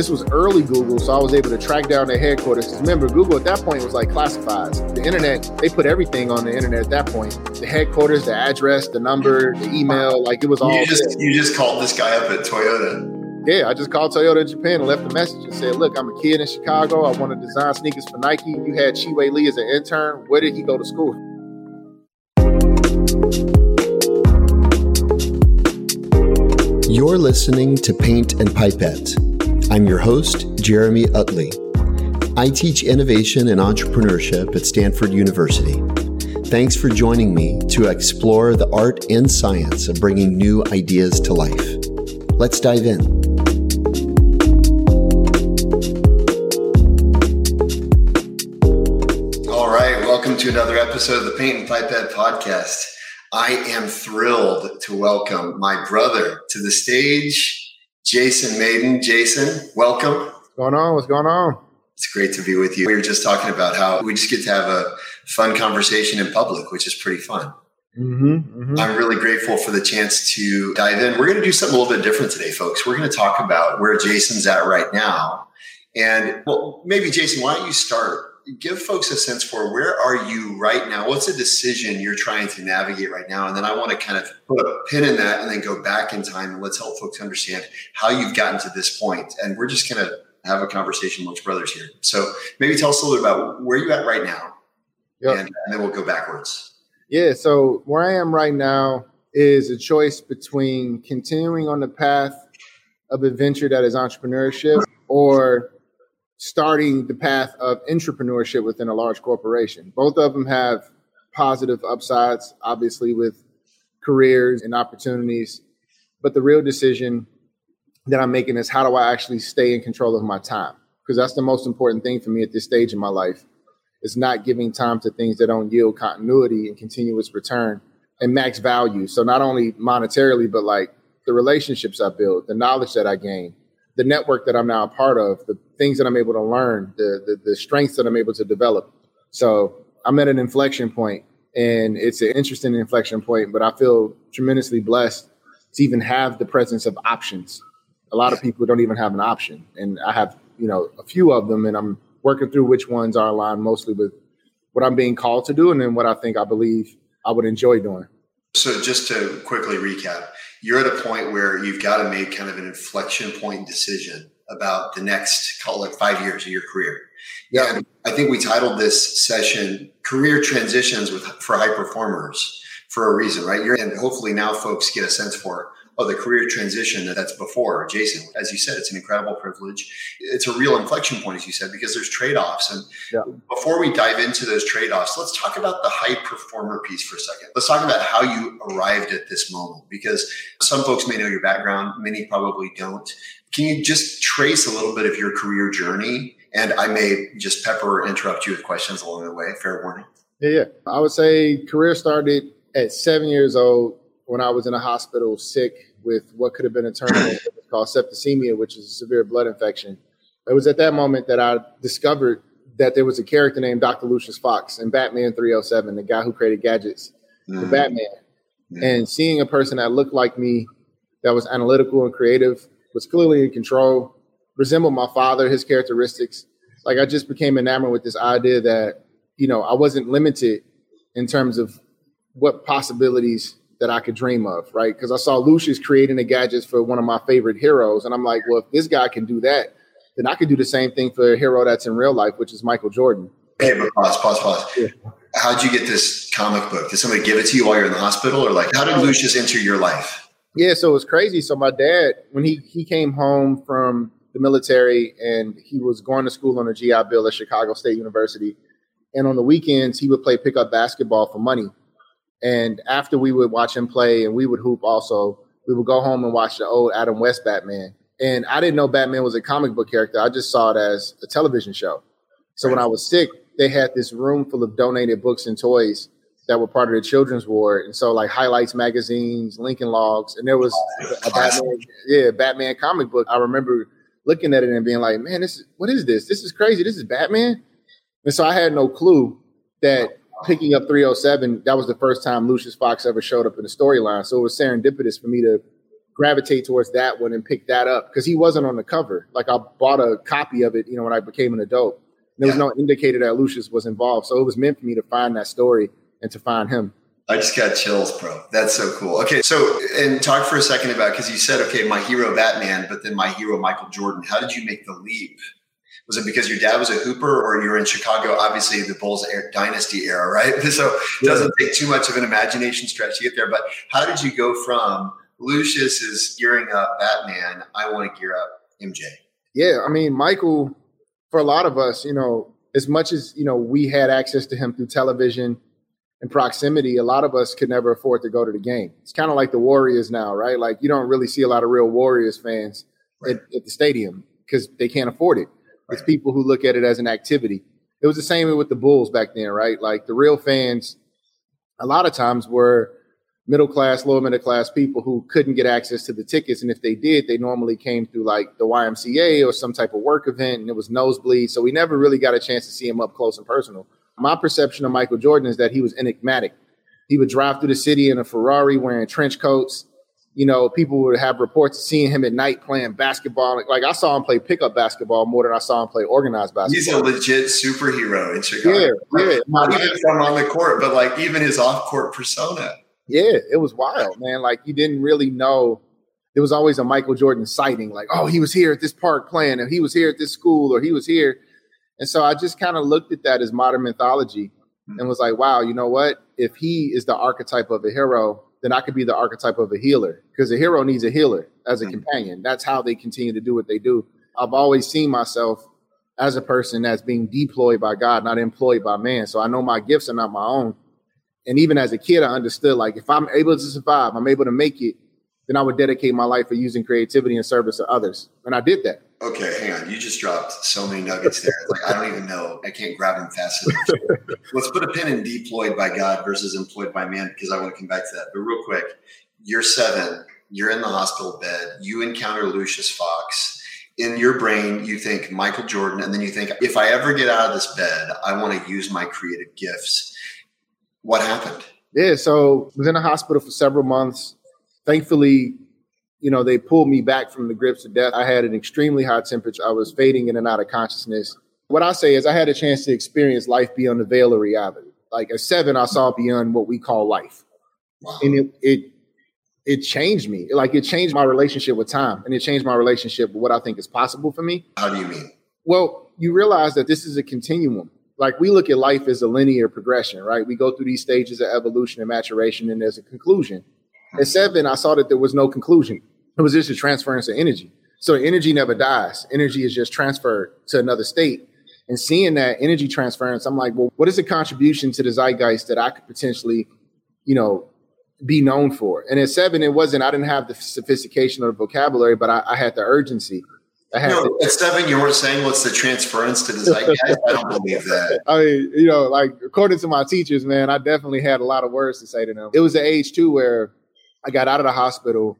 this was early Google, so I was able to track down their headquarters. Because remember, Google at that point was like classifieds. The internet, they put everything on the internet at that point. The headquarters, the address, the number, the email, like it was all. You just you just called this guy up at Toyota. Yeah, I just called Toyota in Japan and left a message and said, "Look, I'm a kid in Chicago. I want to design sneakers for Nike. You had Chi-Wei Lee as an intern. Where did he go to school?" You're listening to Paint and Pipette. I'm your host, Jeremy Utley. I teach innovation and entrepreneurship at Stanford University. Thanks for joining me to explore the art and science of bringing new ideas to life. Let's dive in. All right, welcome to another episode of the Paint and Pipette podcast. I am thrilled to welcome my brother to the stage, Jason Mayden. Jason, welcome. What's going on? What's going on? It's great to be with you. We were just talking about how we just get to have a fun conversation in public, which is pretty fun. Mm-hmm, mm-hmm. I'm really grateful for the chance to dive in. We're going to do something a little bit different today, folks. We're going to talk about where Jason's at right now. And well, maybe Jason, why don't you start give folks a sense for where are you right now? What's a decision you're trying to navigate right now? And then I want to kind of put a pin in that and then go back in time and let's help folks understand how you've gotten to this point. And we're just going to have a conversation amongst brothers here. So maybe tell us a little bit about where you're at right now. Yep. And, and then we'll go backwards. Yeah. So where I am right now is a choice between continuing on the path of adventure that is entrepreneurship or starting the path of entrepreneurship within a large corporation. Both of them have positive upsides, obviously, with careers and opportunities. But the real decision that I'm making is how do I actually stay in control of my time? Because that's the most important thing for me at this stage in my life is not giving time to things that don't yield continuity and continuous return and max value. So not only monetarily, but like the relationships I build, the knowledge that I gain, the network that I'm now a part of, the things that I'm able to learn, the, the, the strengths that I'm able to develop. So I'm at an inflection point, and it's an interesting inflection point. But I feel tremendously blessed to even have the presence of options. A lot of people don't even have an option, and I have you know a few of them, and I'm working through which ones are aligned mostly with what I'm being called to do, and then what I think I believe I would enjoy doing. So just to quickly recap, you're at a point where you've got to make kind of an inflection point decision about the next call it five years of your career. Yeah. And I think we titled this session career transitions with for high performers for a reason, right? You're and hopefully now folks get a sense for oh the career transition that's before Jason. As you said, it's an incredible privilege. It's a real inflection point, as you said, because there's trade-offs. And yeah. before we dive into those trade-offs, let's talk about the high performer piece for a second. Let's talk about how you arrived at this moment because some folks may know your background, many probably don't. Can you just trace a little bit of your career journey? And I may just pepper or interrupt you with questions along the way. Fair warning. Yeah, yeah. I would say career started at seven years old when I was in a hospital sick with what could have been a terminal called septicemia, which is a severe blood infection. It was at that moment that I discovered that there was a character named Dr. Lucius Fox in Batman 307, the guy who created gadgets mm. for Batman. Mm. And seeing a person that looked like me, that was analytical and creative, was clearly in control, resembled my father, his characteristics. Like I just became enamored with this idea that, you know, I wasn't limited in terms of what possibilities that I could dream of, right? Because I saw Lucius creating the gadgets for one of my favorite heroes. And I'm like, well, if this guy can do that, then I could do the same thing for a hero that's in real life, which is Michael Jordan. Hey, but pause, pause, pause. Yeah. How'd you get this comic book? Did somebody give it to you while you're in the hospital? Or like, how did Lucius enter your life? Yeah, so it was crazy. So my dad, when he he came home from the military and he was going to school on a GI Bill at Chicago State University, and on the weekends he would play pickup basketball for money. And after we would watch him play and we would hoop also, we would go home and watch the old Adam West Batman. And I didn't know Batman was a comic book character. I just saw it as a television show. So when I was sick, they had this room full of donated books and toys that were part of the children's ward. And so like highlights magazines, Lincoln logs, and there was a Batman, yeah, Batman comic book. I remember looking at it and being like, man, this is what is this? This is crazy. This is Batman. And so I had no clue that picking up 307, that was the first time Lucius Fox ever showed up in a storyline. So it was serendipitous for me to gravitate towards that one and pick that up because he wasn't on the cover. Like I bought a copy of it, you know, when I became an adult. There was no indicator that Lucius was involved, so it was meant for me to find that story and to find him. I just got chills, bro. That's so cool. Okay, so and talk for a second about because you said okay, my hero Batman, but then my hero Michael Jordan. How did you make the leap? Was it because your dad was a hooper, or you're in Chicago? Obviously, the Bulls dynasty era, right? So it doesn't take too much of an imagination stretch to get there. But how did you go from Lucius is gearing up Batman? I want to gear up MJ. Yeah, I mean, Michael. For a lot of us, you know, as much as you know, we had access to him through television and proximity, a lot of us could never afford to go to the game. It's kind of like the Warriors now, right? Like you don't really see a lot of real Warriors fans right. at, at, the stadium because they can't afford it. Right. It's people who look at it as an activity. It was the same with the Bulls back then, right? Like the real fans, a lot of times were middle class, lower middle class people who couldn't get access to the tickets. And if they did, they normally came through like the YMCA or some type of work event and it was nosebleed. So we never really got a chance to see him up close and personal my perception of Michael Jordan is that he was enigmatic. He would drive through the city in a Ferrari wearing trench coats. You know, people would have reports of seeing him at night playing basketball. Like, I saw him play pickup basketball more than I saw him play organized basketball. He's a legit superhero in Chicago. Yeah, yeah. Not even from on the court, but like even his off-court persona. Yeah, it was wild, man. Like you didn't really know. There was always a Michael Jordan sighting, like, oh, he was here at this park playing, or he was here at this school, or he was here and so I just kind of looked at that as modern mythology and was like, wow, you know what? If he is the archetype of a hero, then I could be the archetype of a healer because a hero needs a healer as a mm-hmm. companion. That's how they continue to do what they do. I've always seen myself as a person that's being deployed by God, not employed by man. So I know my gifts are not my own. And even as a kid, I understood like if I'm able to survive, I'm able to make it, then I would dedicate my life for using creativity and service to others. And I did that. Okay, hang on. You just dropped so many nuggets there. Like I don't even know. I can't grab them fast enough. Let's put a pin in deployed by God versus employed by man because I want to come back to that. But real quick, you're seven. You're in the hospital bed. You encounter Lucius Fox. In your brain, you think Michael Jordan, and then you think, if I ever get out of this bed, I want to use my creative gifts. What happened? Yeah, so I was in the hospital for several months. Thankfully, you know, they pulled me back from the grips of death. I had an extremely high temperature. I was fading in and out of consciousness. What I say is I had a chance to experience life beyond the veil of reality. Like at seven, I saw beyond what we call life. Wow. And it, it it changed me. Like it changed my relationship with time and it changed my relationship with what I think is possible for me. How do you mean? Well, you realize that this is a continuum. Like we look at life as a linear progression, right? We go through these stages of evolution and maturation and there's a conclusion. At mm-hmm. seven, I saw that there was no conclusion. It was just a transference of energy. So energy never dies. Energy is just transferred to another state. And seeing that energy transference, I'm like, well, what is the contribution to the zeitgeist that I could potentially, you know, be known for? And at seven, it wasn't, I didn't have the sophistication or the vocabulary, but I, I had the urgency. I had no, at seven, you weren't saying what's the transference to the zeitgeist. I don't believe that. I mean, you know, like according to my teachers, man, I definitely had a lot of words to say to them. It was the age too where I got out of the hospital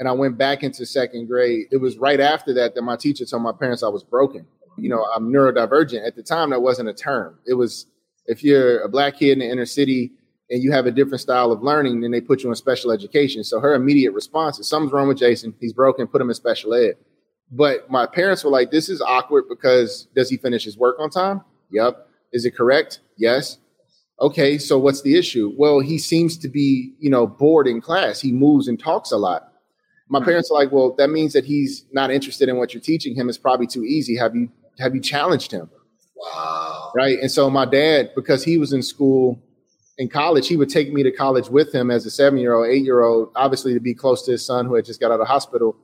and I went back into second grade. It was right after that that my teacher told my parents I was broken. You know, I'm neurodivergent. At the time, that wasn't a term. It was if you're a black kid in the inner city and you have a different style of learning, then they put you in special education. So her immediate response is something's wrong with Jason. He's broken. Put him in special ed. But my parents were like, this is awkward because does he finish his work on time? Yep. Is it correct? Yes. Okay, so what's the issue? Well, he seems to be, you know, bored in class. He moves and talks a lot my hmm. parents are like, well, that means that he's not interested in what you're teaching him. It's probably too easy. Have you have you challenged him? Wow. Right. And so my dad, because he was in school in college, he would take me to college with him as a seven year old, eight year old, obviously to be close to his son who had just got out of hospital.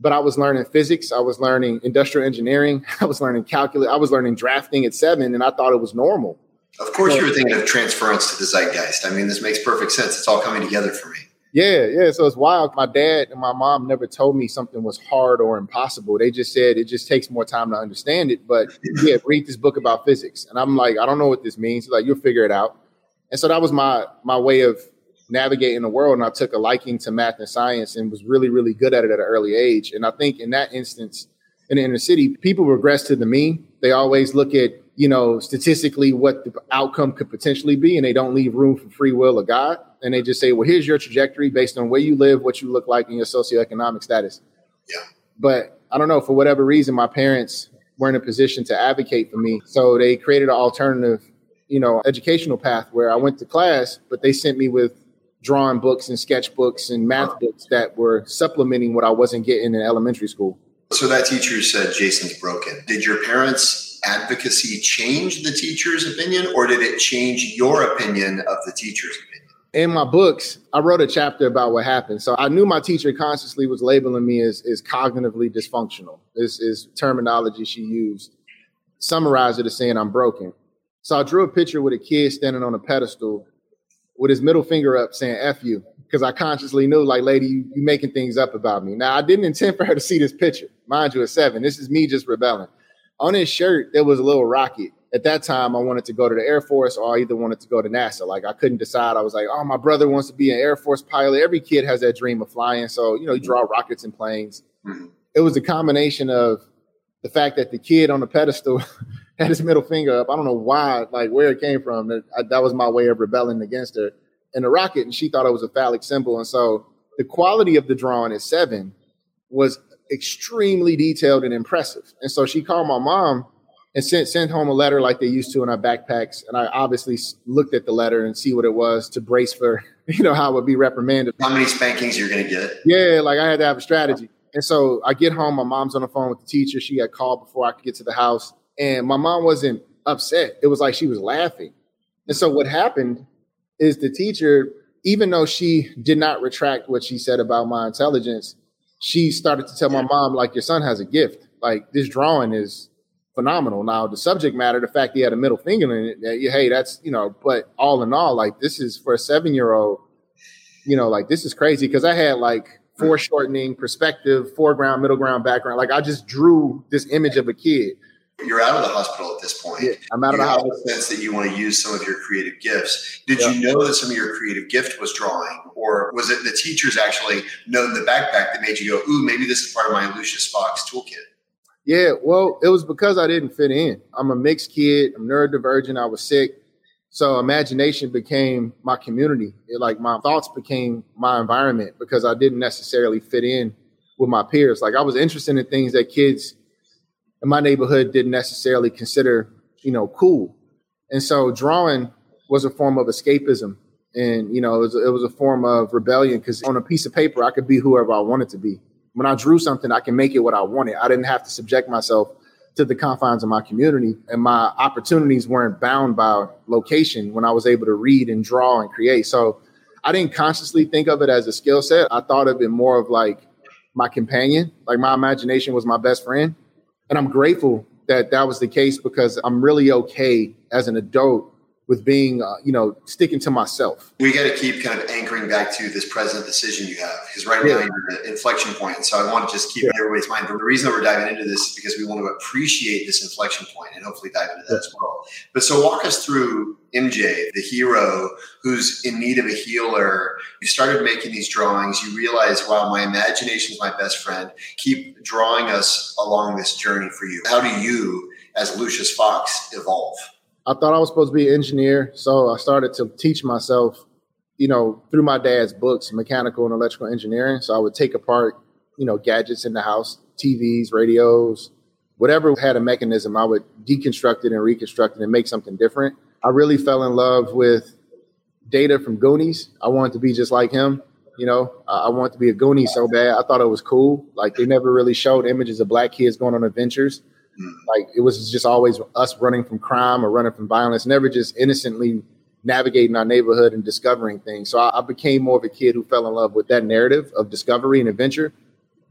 But I was learning physics, I was learning industrial engineering, I was learning calculus, I was learning drafting at seven, and I thought it was normal. Of course, you were thinking of transference to the zeitgeist. I mean, this makes perfect sense. It's all coming together for me. Yeah, yeah. So it's wild. My dad and my mom never told me something was hard or impossible. They just said it just takes more time to understand it. But yeah, read this book about physics. And I'm like, I don't know what this means. like, you'll figure it out. And so that was my my way of navigating the world. And I took a liking to math and science and was really, really good at it at an early age. And I think in that instance, in the inner city, people regress to the mean. They always look at, you know, statistically what the outcome could potentially be, and they don't leave room for free will of God. And they just say, well, here's your trajectory based on where you live, what you look like, and your socioeconomic status. Yeah. But I don't know, for whatever reason, my parents were in a position to advocate for me. So they created an alternative, you know, educational path where I went to class, but they sent me with drawing books and sketchbooks and math books that were supplementing what I wasn't getting in elementary school. So that teacher said Jason's broken. Did your parents' advocacy change the teacher's opinion, or did it change your opinion of the teacher's? In my books, I wrote a chapter about what happened. So I knew my teacher consciously was labeling me as, as cognitively dysfunctional. This is terminology she used. Summarize it as saying I'm broken. So I drew a picture with a kid standing on a pedestal with his middle finger up saying F you because I consciously knew, like, lady, you, you making things up about me. Now, I didn't intend for her to see this picture. Mind you, at seven, this is me just rebelling. On his shirt, there was a little rocket. At that time, I wanted to go to the Air Force or I either wanted to go to NASA. Like, I couldn't decide. I was like, oh, my brother wants to be an Air Force pilot. Every kid has that dream of flying. So, you know, you draw rockets and planes. Mm-hmm. It was a combination of the fact that the kid on the pedestal had his middle finger up. I don't know why, like where it came from. That, that was my way of rebelling against her. And the rocket, and she thought it was a phallic symbol. And so the quality of the drawing at seven was extremely detailed and impressive. And so she called my mom and sent sent home a letter like they used to in our backpacks. And I obviously looked at the letter and see what it was to brace for, you know, how it would be reprimanded. How many spankings you're going to get? Yeah, like I had to have a strategy. And so I get home, my mom's on the phone with the teacher. She got called before I could get to the house. And my mom wasn't upset. It was like she was laughing. And so what happened is the teacher, even though she did not retract what she said about my intelligence, she started to tell my mom, like, your son has a gift. Like, this drawing is phenomenal. Now, the subject matter, the fact he had a middle finger in it, hey, that's, you know, but all in all, like, this is for a seven year old, you know, like, this is crazy because I had like foreshortening, perspective, foreground, middle ground, background. Like, I just drew this image of a kid you're out of the hospital at this point. Yeah, I'm out of the hospital. The sense that you want to use some of your creative gifts. Did yeah. you know that some of your creative gift was drawing, or was it the teachers actually know the backpack that made you go, "Ooh, maybe this is part of my Lucius Fox toolkit"? Yeah, well, it was because I didn't fit in. I'm a mixed kid. I'm neurodivergent. I was sick, so imagination became my community. It, like my thoughts became my environment because I didn't necessarily fit in with my peers. Like I was interested in things that kids in my neighborhood didn't necessarily consider, you know, cool. And so drawing was a form of escapism. And, you know, it was, it was a form of rebellion because on a piece of paper, I could be whoever I wanted to be. When I drew something, I can make it what I wanted. I didn't have to subject myself to the confines of my community. And my opportunities weren't bound by location when I was able to read and draw and create. So I didn't consciously think of it as a skill set. I thought of it more of like my companion, like my imagination was my best friend. And I'm grateful that that was the case because I'm really okay as an adult with being, uh, you know, sticking to myself. We got to keep kind of anchoring back to this present decision you have because right yeah. now you're at an inflection point. So I want to just keep yeah. everybody's mind. The reason that we're diving into this is because we want to appreciate this inflection point and hopefully dive into that yeah. as well. But so walk us through MJ, the hero who's in need of a healer. You started making these drawings. You realize, wow, my imagination is my best friend. Keep drawing us along this journey for you. How do you, as Lucius Fox, evolve? I thought I was supposed to be an engineer, so I started to teach myself, you know, through my dad's books, mechanical and electrical engineering. So I would take apart, you know, gadgets in the house, TVs, radios, whatever had a mechanism, I would deconstruct it and reconstruct it and make something different. I really fell in love with Data from Goonies. I wanted to be just like him. You know, I wanted to be a Goonie so bad. I thought it was cool. Like they never really showed images of black kids going on adventures. Mm. Like it was just always us running from crime or running from violence, never just innocently navigating our neighborhood and discovering things. So I, I, became more of a kid who fell in love with that narrative of discovery and adventure.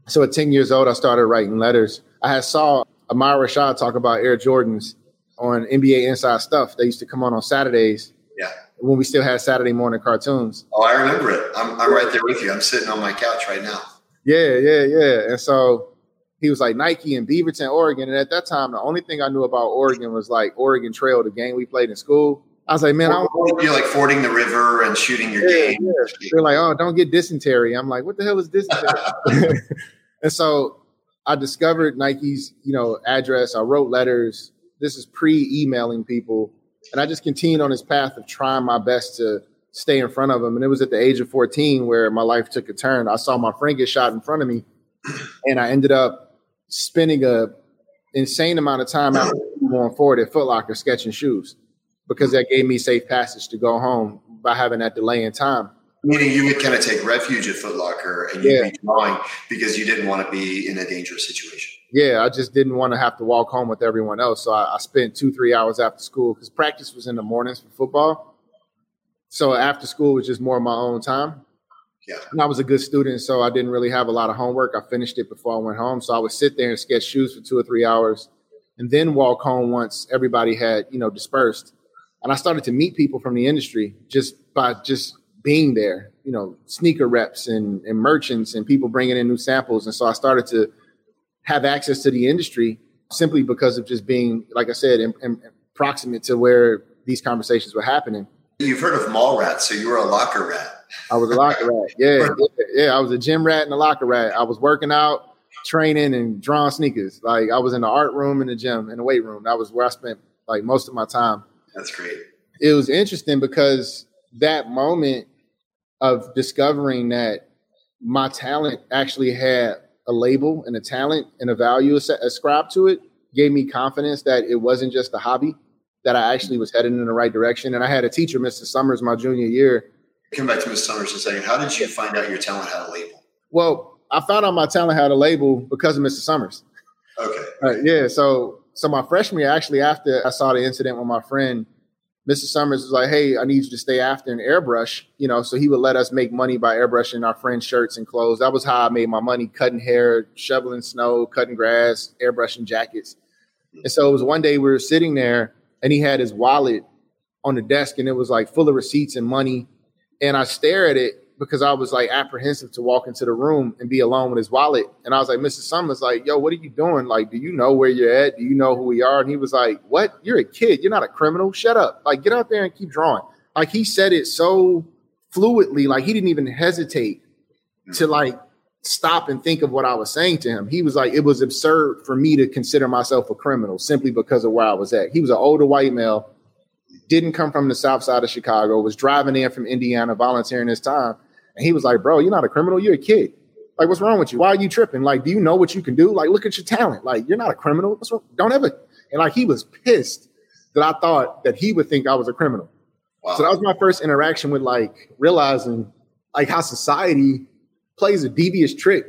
So at 10 years old, I started writing letters. I had saw Ahmad Rashad talk about Air Jordans on NBA Inside Stuff. They used to come on on Saturdays. Yeah. When we still had Saturday morning cartoons. Oh, I remember it. I'm, I'm right there with you. I'm sitting on my couch right now. Yeah, yeah, yeah. And so he was like Nike in Beaverton, Oregon. And at that time, the only thing I knew about Oregon was like Oregon Trail, the game we played in school. I was like, man, I don't You're like fording the river and shooting your yeah, game. Yeah. They're like, oh, don't get dysentery. I'm like, what the hell is dysentery? and so I discovered Nike's, you know, address. I wrote letters. This is pre-emailing people. And I just continued on this path of trying my best to stay in front of him. And it was at the age of 14 where my life took a turn. I saw my friend get shot in front of me, and I ended up spending a insane amount of time after going forward at Foot Locker sketching shoes because that gave me safe passage to go home by having that delay in time. Meaning you would kind of take refuge at Foot Locker and you'd yeah. be drawing because you didn't want to be in a dangerous situation. Yeah, I just didn't want to have to walk home with everyone else. So I, I spent two, three hours after school because practice was in the mornings for football. So after school was just more of my own time. Yeah. And I was a good student, so I didn't really have a lot of homework. I finished it before I went home. So I would sit there and sketch shoes for two or three hours and then walk home once everybody had, you know, dispersed. And I started to meet people from the industry just by just being there, you know, sneaker reps and, and merchants and people bringing in new samples. And so I started to have access to the industry simply because of just being, like I said, in, in, proximate to where these conversations were happening. You've heard of mall rats, so you were a locker rat. I was a locker rat. Yeah, yeah, yeah. I was a gym rat and a locker rat. I was working out, training, and drawing sneakers. Like I was in the art room in the gym, in the weight room. That was where I spent like most of my time. That's great. It was interesting because that moment of discovering that my talent actually had a label and a talent and a value ascribed to it gave me confidence that it wasn't just a hobby, that I actually was heading in the right direction. And I had a teacher, Mr. Summers, my junior year. Come back to Mr. Summers in a second. How did you find out your talent had a label? Well, I found out my talent had a label because of Mr. Summers. Okay. Uh, yeah. So, so my freshman year, actually, after I saw the incident with my friend, Mr. Summers was like, "Hey, I need you to stay after and airbrush." You know, so he would let us make money by airbrushing our friends' shirts and clothes. That was how I made my money: cutting hair, shoveling snow, cutting grass, airbrushing jackets. And so it was one day we were sitting there, and he had his wallet on the desk, and it was like full of receipts and money. And I stare at it because I was like apprehensive to walk into the room and be alone with his wallet. And I was like, Mr. Summers, like, yo, what are you doing? Like, do you know where you're at? Do you know who we are? And he was like, What? You're a kid. You're not a criminal. Shut up. Like, get out there and keep drawing. Like he said it so fluidly, like he didn't even hesitate to mm-hmm. like stop and think of what I was saying to him. He was like, it was absurd for me to consider myself a criminal simply because of where I was at. He was an older white male, didn't come from the south side of Chicago, was driving in from Indiana, volunteering his time. And he was like, Bro, you're not a criminal, you're a kid. Like, what's wrong with you? Why are you tripping? Like, do you know what you can do? Like, look at your talent. Like, you're not a criminal. What's wrong? Don't ever. And like, he was pissed that I thought that he would think I was a criminal. Wow. So that was my first interaction with like realizing like how society plays a devious trick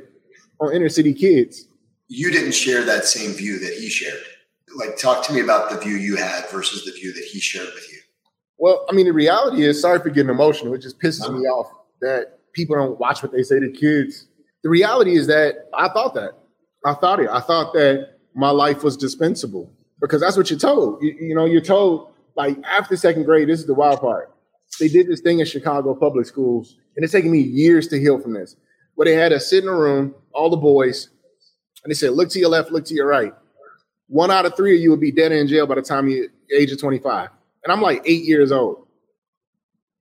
on inner city kids. You didn't share that same view that he shared. Like, talk to me about the view you had versus the view that he shared with you. Well, I mean, the reality is, sorry for getting emotional. It just pisses uh-huh. me off that people don't watch what they say to kids. The reality is that I thought that. I thought it. I thought that my life was dispensable because that's what you're told. You, you know, you're told like after second grade, this is the wild part. They did this thing in Chicago public schools, and it's taken me years to heal from this. Where they had us sit in a room, all the boys, and they said, "Look to your left, look to your right." One out of three of you will be dead in jail by the time you age of 25. And I'm like eight years old.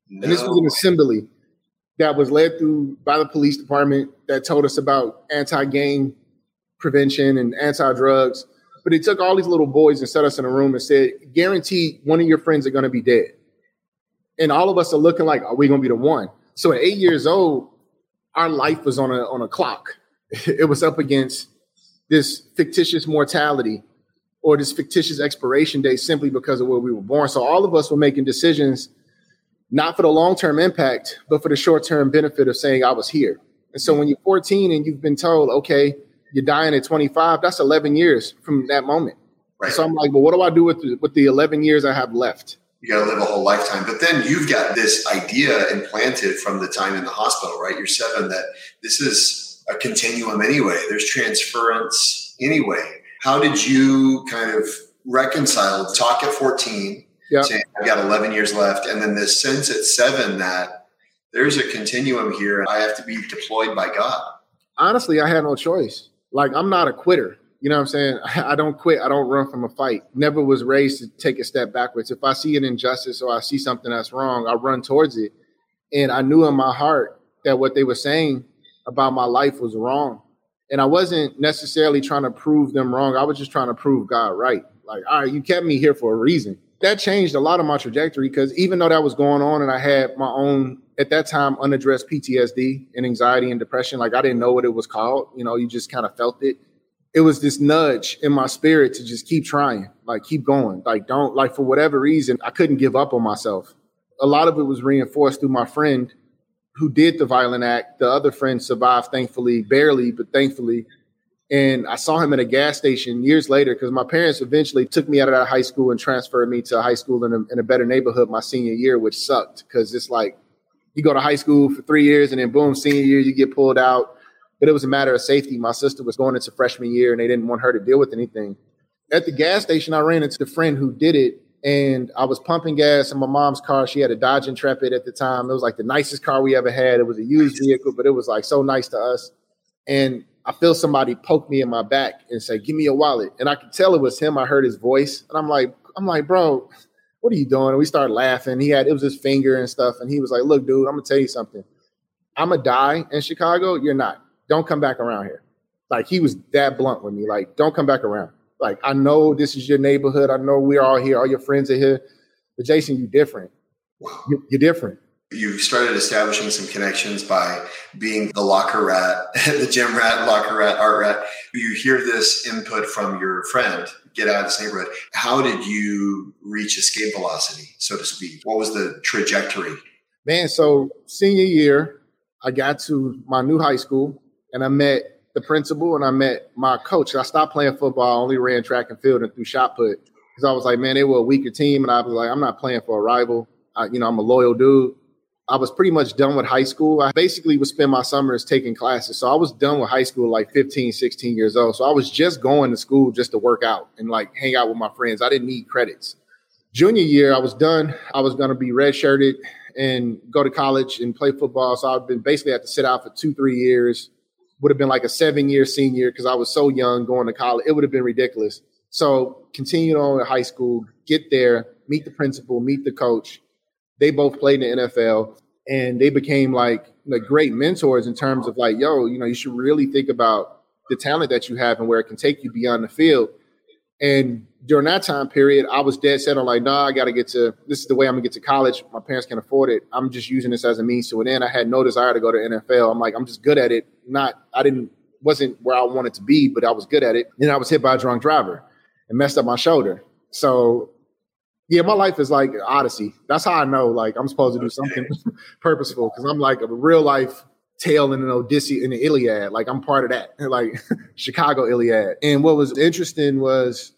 No. And this was an assembly that was led through by the police department that told us about anti-gang prevention and anti-drugs. But they took all these little boys and set us in a room and said, guaranteed one of your friends are going to be dead. And all of us are looking like, are we going to be the one? So at eight years old, our life was on a, on a clock. It was up against this fictitious mortality or this fictitious expiration date simply because of where we were born. So all of us were making decisions not for the long term impact, but for the short term benefit of saying I was here. And so when you're 14 and you've been told, okay, you're dying at 25, that's 11 years from that moment. Right. So I'm like, well, what do I do with the, with the 11 years I have left? You got to live a whole lifetime. But then you've got this idea implanted from the time in the hospital, right? You're seven that this is a continuum anyway. There's transference anyway. How did you kind of reconcile talk at 14 yep. saying I've got 11 years left, and then this sense at seven that there's a continuum here. I have to be deployed by God. Honestly, I had no choice. Like I'm not a quitter. You know what I'm saying? I don't quit. I don't run from a fight. Never was raised to take a step backwards. If I see an injustice or I see something that's wrong, I run towards it. And I knew in my heart that what they were saying about my life was wrong. And I wasn't necessarily trying to prove them wrong. I was just trying to prove God right. Like, all right, you kept me here for a reason that changed a lot of my trajectory because even though that was going on and I had my own at that time unaddressed PTSD and anxiety and depression, like I didn't know what it was called. You know, you just kind of felt it. It was this nudge in my spirit to just keep trying, like keep going, like don't like for whatever reason I couldn't give up on myself. A lot of it was reinforced through my friend who did the violent act. The other friend survived, thankfully, barely, but thankfully. And I saw him at a gas station years later because my parents eventually took me out of that high school and transferred me to a high school in a, in a better neighborhood my senior year, which sucked because it's like you go to high school for three years and then boom, senior year, you get pulled out. But it was a matter of safety. My sister was going into freshman year and they didn't want her to deal with anything. At the gas station, I ran into the friend who did it and I was pumping gas in my mom's car. She had a Dodge Intrepid at the time. It was like the nicest car we ever had. It was a used vehicle, but it was like so nice to us. And I feel somebody poke me in my back and say, "Give me your wallet." And I could tell it was him. I heard his voice, and I'm like, "I'm like, bro, what are you doing?" And we started laughing. He had it was his finger and stuff, and he was like, "Look, dude, I'm gonna tell you something. I'm gonna die in Chicago. You're not. Don't come back around here." Like he was that blunt with me. Like, don't come back around. Like, I know this is your neighborhood. I know we're all here. All your friends are here. But Jason, you're different. You're different. You started establishing some connections by being the locker rat, the gym rat, locker rat, art rat. You hear this input from your friend, get out of this neighborhood. How did you reach escape velocity, so to speak? What was the trajectory? Man, so senior year, I got to my new high school and I met the principal and I met my coach. I stopped playing football. I only ran track and field and threw shot put because I was like, man, they were a weaker team, and I was like, I'm not playing for a rival. I, you know, I'm a loyal dude. I was pretty much done with high school. I basically would spend my summers taking classes. So I was done with high school like 15, 16 years old. So I was just going to school just to work out and like hang out with my friends. I didn't need credits. Junior year, I was done. I was going to be redshirted and go to college and play football. So I've been basically had to sit out for two, three years would have been like a seven year senior because I was so young going to college. It would have been ridiculous. So continued on in high school, get there, meet the principal, meet the coach. They both played in the NFL and they became like like great mentors in terms of like, yo, you know, you should really think about the talent that you have and where it can take you beyond the field. And during that time period, I was dead set on like, nah, I got to get to this is the way I'm gonna get to college. My parents can't afford it. I'm just using this as a means to an end. I had no desire to go to NFL. I'm like, I'm just good at it. Not, I didn't, wasn't where I wanted to be, but I was good at it. Then I was hit by a drunk driver and messed up my shoulder. So, yeah, my life is like Odyssey. That's how I know like I'm supposed to do something purposeful because I'm like a real life tale in an Odyssey in the Iliad. Like I'm part of that, like Chicago Iliad. And what was interesting was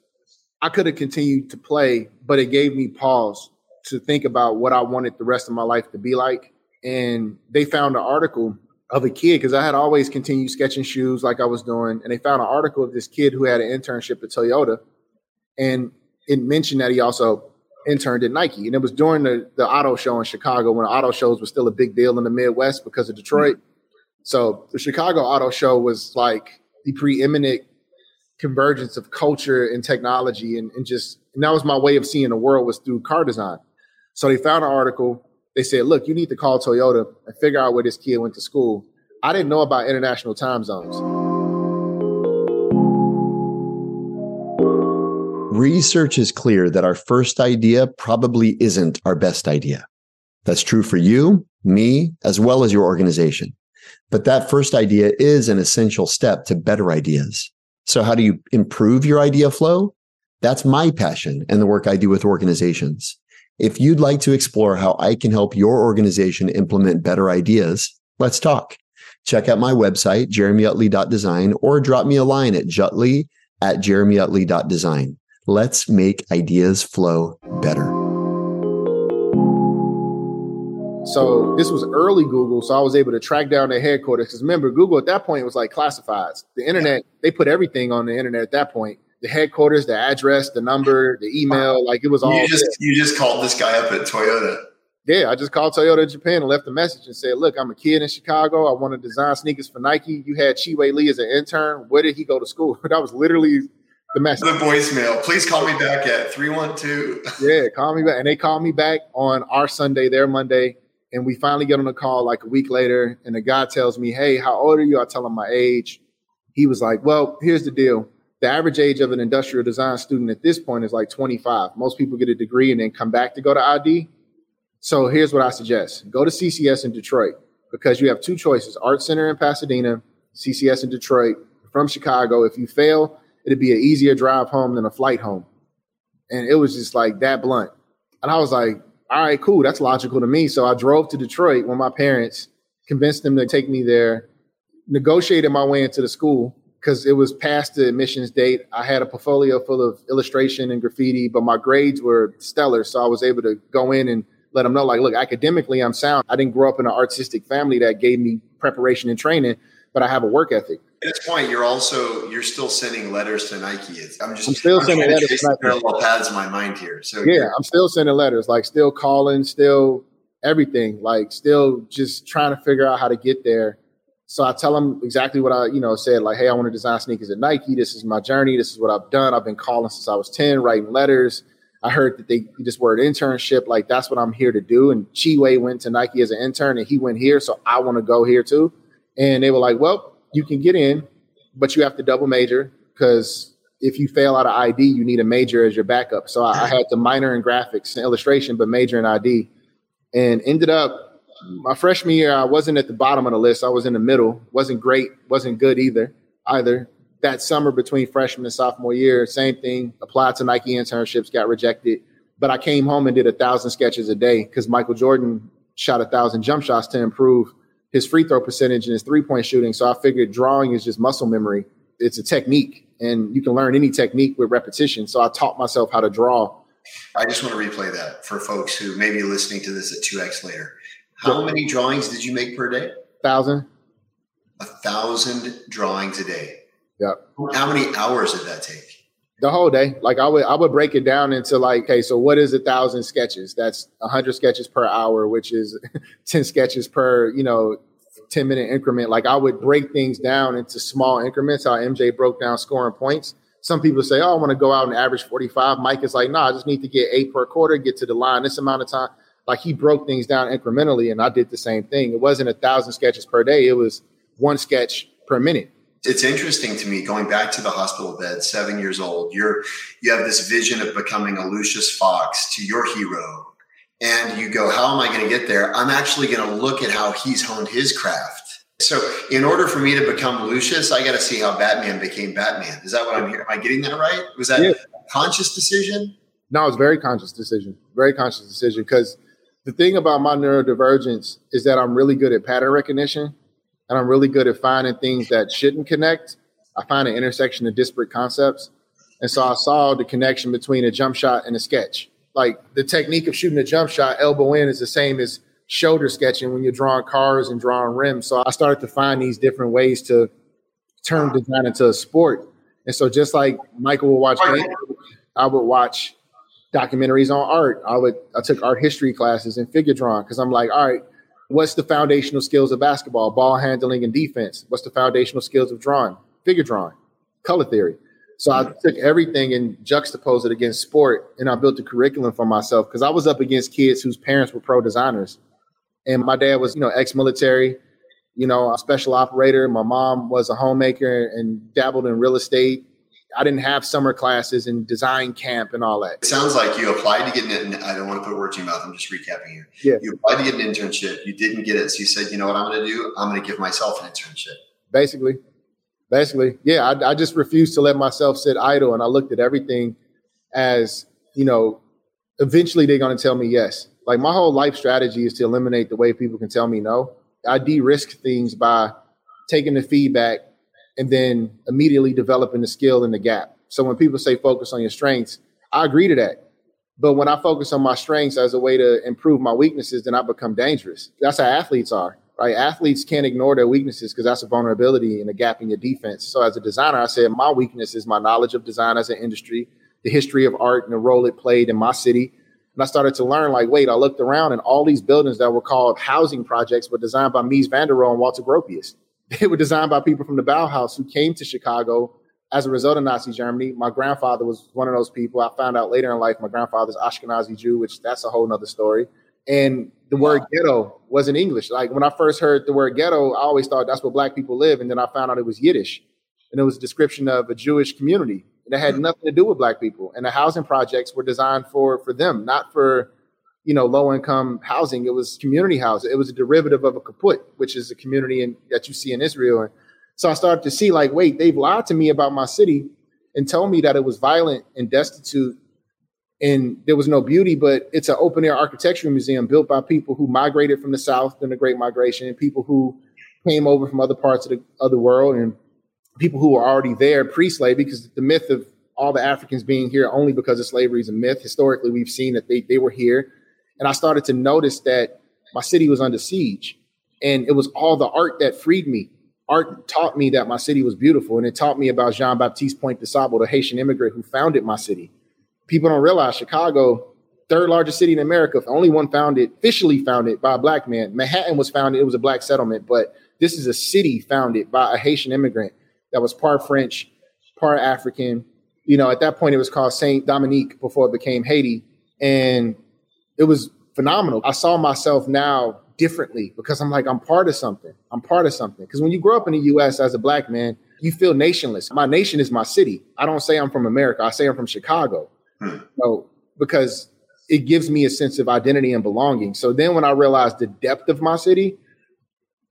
I could have continued to play, but it gave me pause to think about what I wanted the rest of my life to be like. And they found an article of a kid because I had always continued sketching shoes like I was doing. And they found an article of this kid who had an internship at Toyota. And it mentioned that he also interned at Nike. And it was during the, the auto show in Chicago when auto shows were still a big deal in the Midwest because of Detroit. So the Chicago Auto Show was like the preeminent convergence of culture and technology and, and just and that was my way of seeing the world was through car design. So they found an article. They said, look, you need to call Toyota and figure out where this kid went to school. I didn't know about international time zones. Research is clear that our first idea probably isn't our best idea. That's true for you, me, as well as your organization. But that first idea is an essential step to better ideas. So, how do you improve your idea flow? That's my passion and the work I do with organizations. If you'd like to explore how I can help your organization implement better ideas, let's talk. Check out my website, jeremyutley.design, or drop me a line at jutley at jeremyutley.design. Let's make ideas flow better. So this was early Google, so I was able to track down their headquarters. Because remember, Google at that point was like classifieds. The internet, they put everything on the internet at that point. The headquarters, the address, the number, the email, like it was all. You just there. you just called this guy up at Toyota. Yeah, I just called Toyota Japan and left a message and said, "Look, I'm a kid in Chicago. I want to design sneakers for Nike. You had Chi-Wei Lee as an intern. Where did he go to school?" that was literally the message. The voicemail. Please call me back at 312. yeah, call me back. And they called me back on our Sunday, their Monday. And we finally get on a call like a week later, and the guy tells me, Hey, how old are you? I tell him my age. He was like, Well, here's the deal. the average age of an industrial design student at this point is like 25. Most people get a degree and then come back to go to ID. So here's what I suggest go to CCS in Detroit because you have two choices Art Center in Pasadena, CCS in Detroit. From Chicago, if you fail, it'd be an easier drive home than a flight home. And it was just like that blunt. And I was like, all right, cool. That's logical to me. So I drove to Detroit when my parents convinced them to take me there, negotiated my way into the school because it was past the admissions date. I had a portfolio full of illustration and graffiti, but my grades were stellar. So I was able to go in and let them know, like, look, academically, I'm sound. I didn't grow up in an artistic family that gave me preparation and training, but I have a work ethic. At this point, you're also you're still sending letters to Nike. I'm just I'm still I'm sending letters to Nike. Parallel paths in my mind here. So yeah, I'm still sending letters, like still calling, still everything, like still just trying to figure out how to get there. So I tell them exactly what I, you know, said, like, hey, I want to design sneakers at Nike. This is my journey. This is what I've done. I've been calling since I was 10, writing letters. I heard that they this word internship, like that's what I'm here to do. And Chiwei went to Nike as an intern and he went here. So I want to go here too. And they were like, well, you can get in, but you have to double major because if you fail out of ID, you need a major as your backup. So I, I had to minor in graphics and illustration, but major in ID and ended up my freshman year, I wasn't at the bottom of the list. I was in the middle. wasn't great. wasn't good either. Either that summer between freshman and sophomore year, same thing. Applied to Nike internships, got rejected. But I came home and did a thousand sketches a day because Michael Jordan shot a thousand jump shots to improve his free throw percentage and his three point shooting. So I figured drawing is just muscle memory. It's a technique, and you can learn any technique with repetition. So I taught myself how to draw. I just want to replay that for folks who may be listening to this at 2x later. How many drawings did you make per day? Thousand. A thousand drawings a day. Yep. How many hours did that take? The whole day. Like I would I would break it down into like, okay, so what is a thousand sketches? That's a hundred sketches per hour, which is 10 sketches per, you know, 10 minute increment. Like I would break things down into small increments, how MJ broke down scoring points. Some people say, Oh, I want to go out and average 45. Mike is like, no, I just need to get eight per quarter, get to the line this amount of time like he broke things down incrementally and I did the same thing. It wasn't a thousand sketches per day, it was one sketch per minute. It's interesting to me going back to the hospital bed, seven years old. You're you have this vision of becoming a Lucius Fox to your hero, and you go, "How am I going to get there?" I'm actually going to look at how he's honed his craft. So, in order for me to become Lucius, I got to see how Batman became Batman. Is that what I'm hearing? Am I getting that right? Was that yeah. a conscious decision? No, it's very conscious decision. Very conscious decision because the thing about my neurodivergence is that I'm really good at pattern recognition and I'm really good at finding things that shouldn't connect. I find an intersection of disparate concepts. And so I saw the connection between a jump shot and a sketch. Like the technique of shooting a jump shot, elbow in, is the same as shoulder sketching when you're drawing cars and drawing rims. So I started to find these different ways to turn design into a sport. And so just like Michael would watch, I would watch documentaries on art. I would I took art history classes and figure drawing because I'm like, all right, what's the foundational skills of basketball? Ball handling and defense. What's the foundational skills of drawing? Figure drawing, color theory. So I took everything and juxtaposed it against sport, and I built a curriculum for myself because I was up against kids whose parents were pro designers, and my dad was, you know, ex-military, you know, a special operator. My mom was a homemaker and dabbled in real estate I didn't have summer classes and design camp and all that. It sounds like you applied to get an. I don't want to put words in your mouth. I'm just recapping here. Yeah. You applied to get an internship. You didn't get it, so you said, "You know what I'm going to do? I'm going to give myself an internship." Basically, basically, yeah. I, I just refused to let myself sit idle, and I looked at everything as you know. Eventually, they're going to tell me yes. Like my whole life strategy is to eliminate the way people can tell me no. I de-risk things by taking the feedback and then immediately developing the skill in the gap. So when people say focus on your strengths, I agree to that. But when I focus on my strengths as a way to improve my weaknesses, then I become dangerous. That's how athletes are, right? Athletes can't ignore their weaknesses because that's a vulnerability and a gap in your defense. So as a designer, I said my weakness is my knowledge of design as an industry, the history of art and the role it played in my city. And I started to learn, like, wait, I looked around and all these buildings that were called housing projects were designed by Mies van der Rohe and Walter Gropius. They were designed by people from the Bauhaus who came to Chicago as a result of Nazi Germany. My grandfather was one of those people. I found out later in life my grandfather's Ashkenazi Jew, which that's a whole nother story. And the word ghetto wasn't English. Like when I first heard the word ghetto, I always thought that's where black people live. And then I found out it was Yiddish. and it was a description of a Jewish community that had hmm. nothing to do with black people. And the housing projects were designed for for them, not for you know low income housing. It was community housing. It was a derivative of a kibbutz which is a community in, that you see in Israel. And so I started to see like, wait, they've lied to me about my city and told me that it was violent and destitute and there was no beauty, but it's an open air architectural museum built by people who migrated from the South during the Great Migration and people who came over from other parts of the, of the world and people who were already there pre-slave because the myth of all the Africans being here only because of slavery is a myth. Historically, we've seen that they, they were here. And I started to notice that my city was under siege. And it was all the art that freed me. Art taught me that my city was beautiful. And it taught me about Jean Baptiste Point du Sable, the Haitian immigrant who founded my city people don't realize Chicago, third largest city in America, the only one founded, officially founded by a black man. Manhattan was founded, it was a black settlement, but this is a city founded by a Haitian immigrant that was part French, part African. You know, at that point it was called Saint Dominique before it became Haiti. And it was phenomenal. I saw myself now differently because I'm like, I'm part of something. I'm part of something. Because when you grow up in the US as a black man, you feel nationless. My nation is my city. I don't say I'm from America. I say I'm from Chicago. Hmm. So because it gives me a sense of identity and belonging. So then when I realized the depth of my city,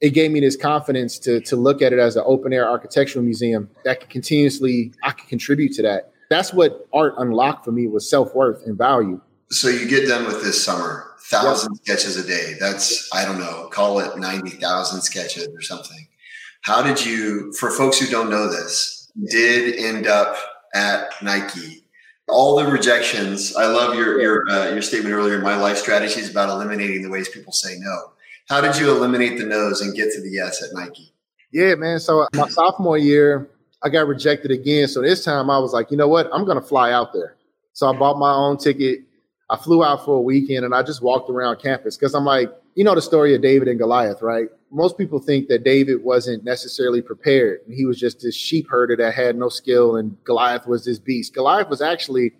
it gave me this confidence to to look at it as an open air architectural museum that could continuously I could contribute to that. That's what art unlocked for me was self worth and value. So you get done with this summer, thousand yep. sketches a day. That's I don't know, call it ninety thousand sketches or something. How did you? For folks who don't know this, did end up at Nike all the rejections. I love your your uh, your statement earlier. My life strategy is about eliminating the ways people say no. How did you eliminate the no's and get to the yes at Nike? Yeah, man. So my sophomore year, I got rejected again. So this time I was like, you know what? I'm gonna fly out there. So I bought my own ticket. I flew out for a weekend and I just walked around campus because I'm like, you know the story of David and Goliath, right? Most people think that David wasn't necessarily prepared he was just this sheep herder that had no skill, and Goliath was this beast. Goliath was actually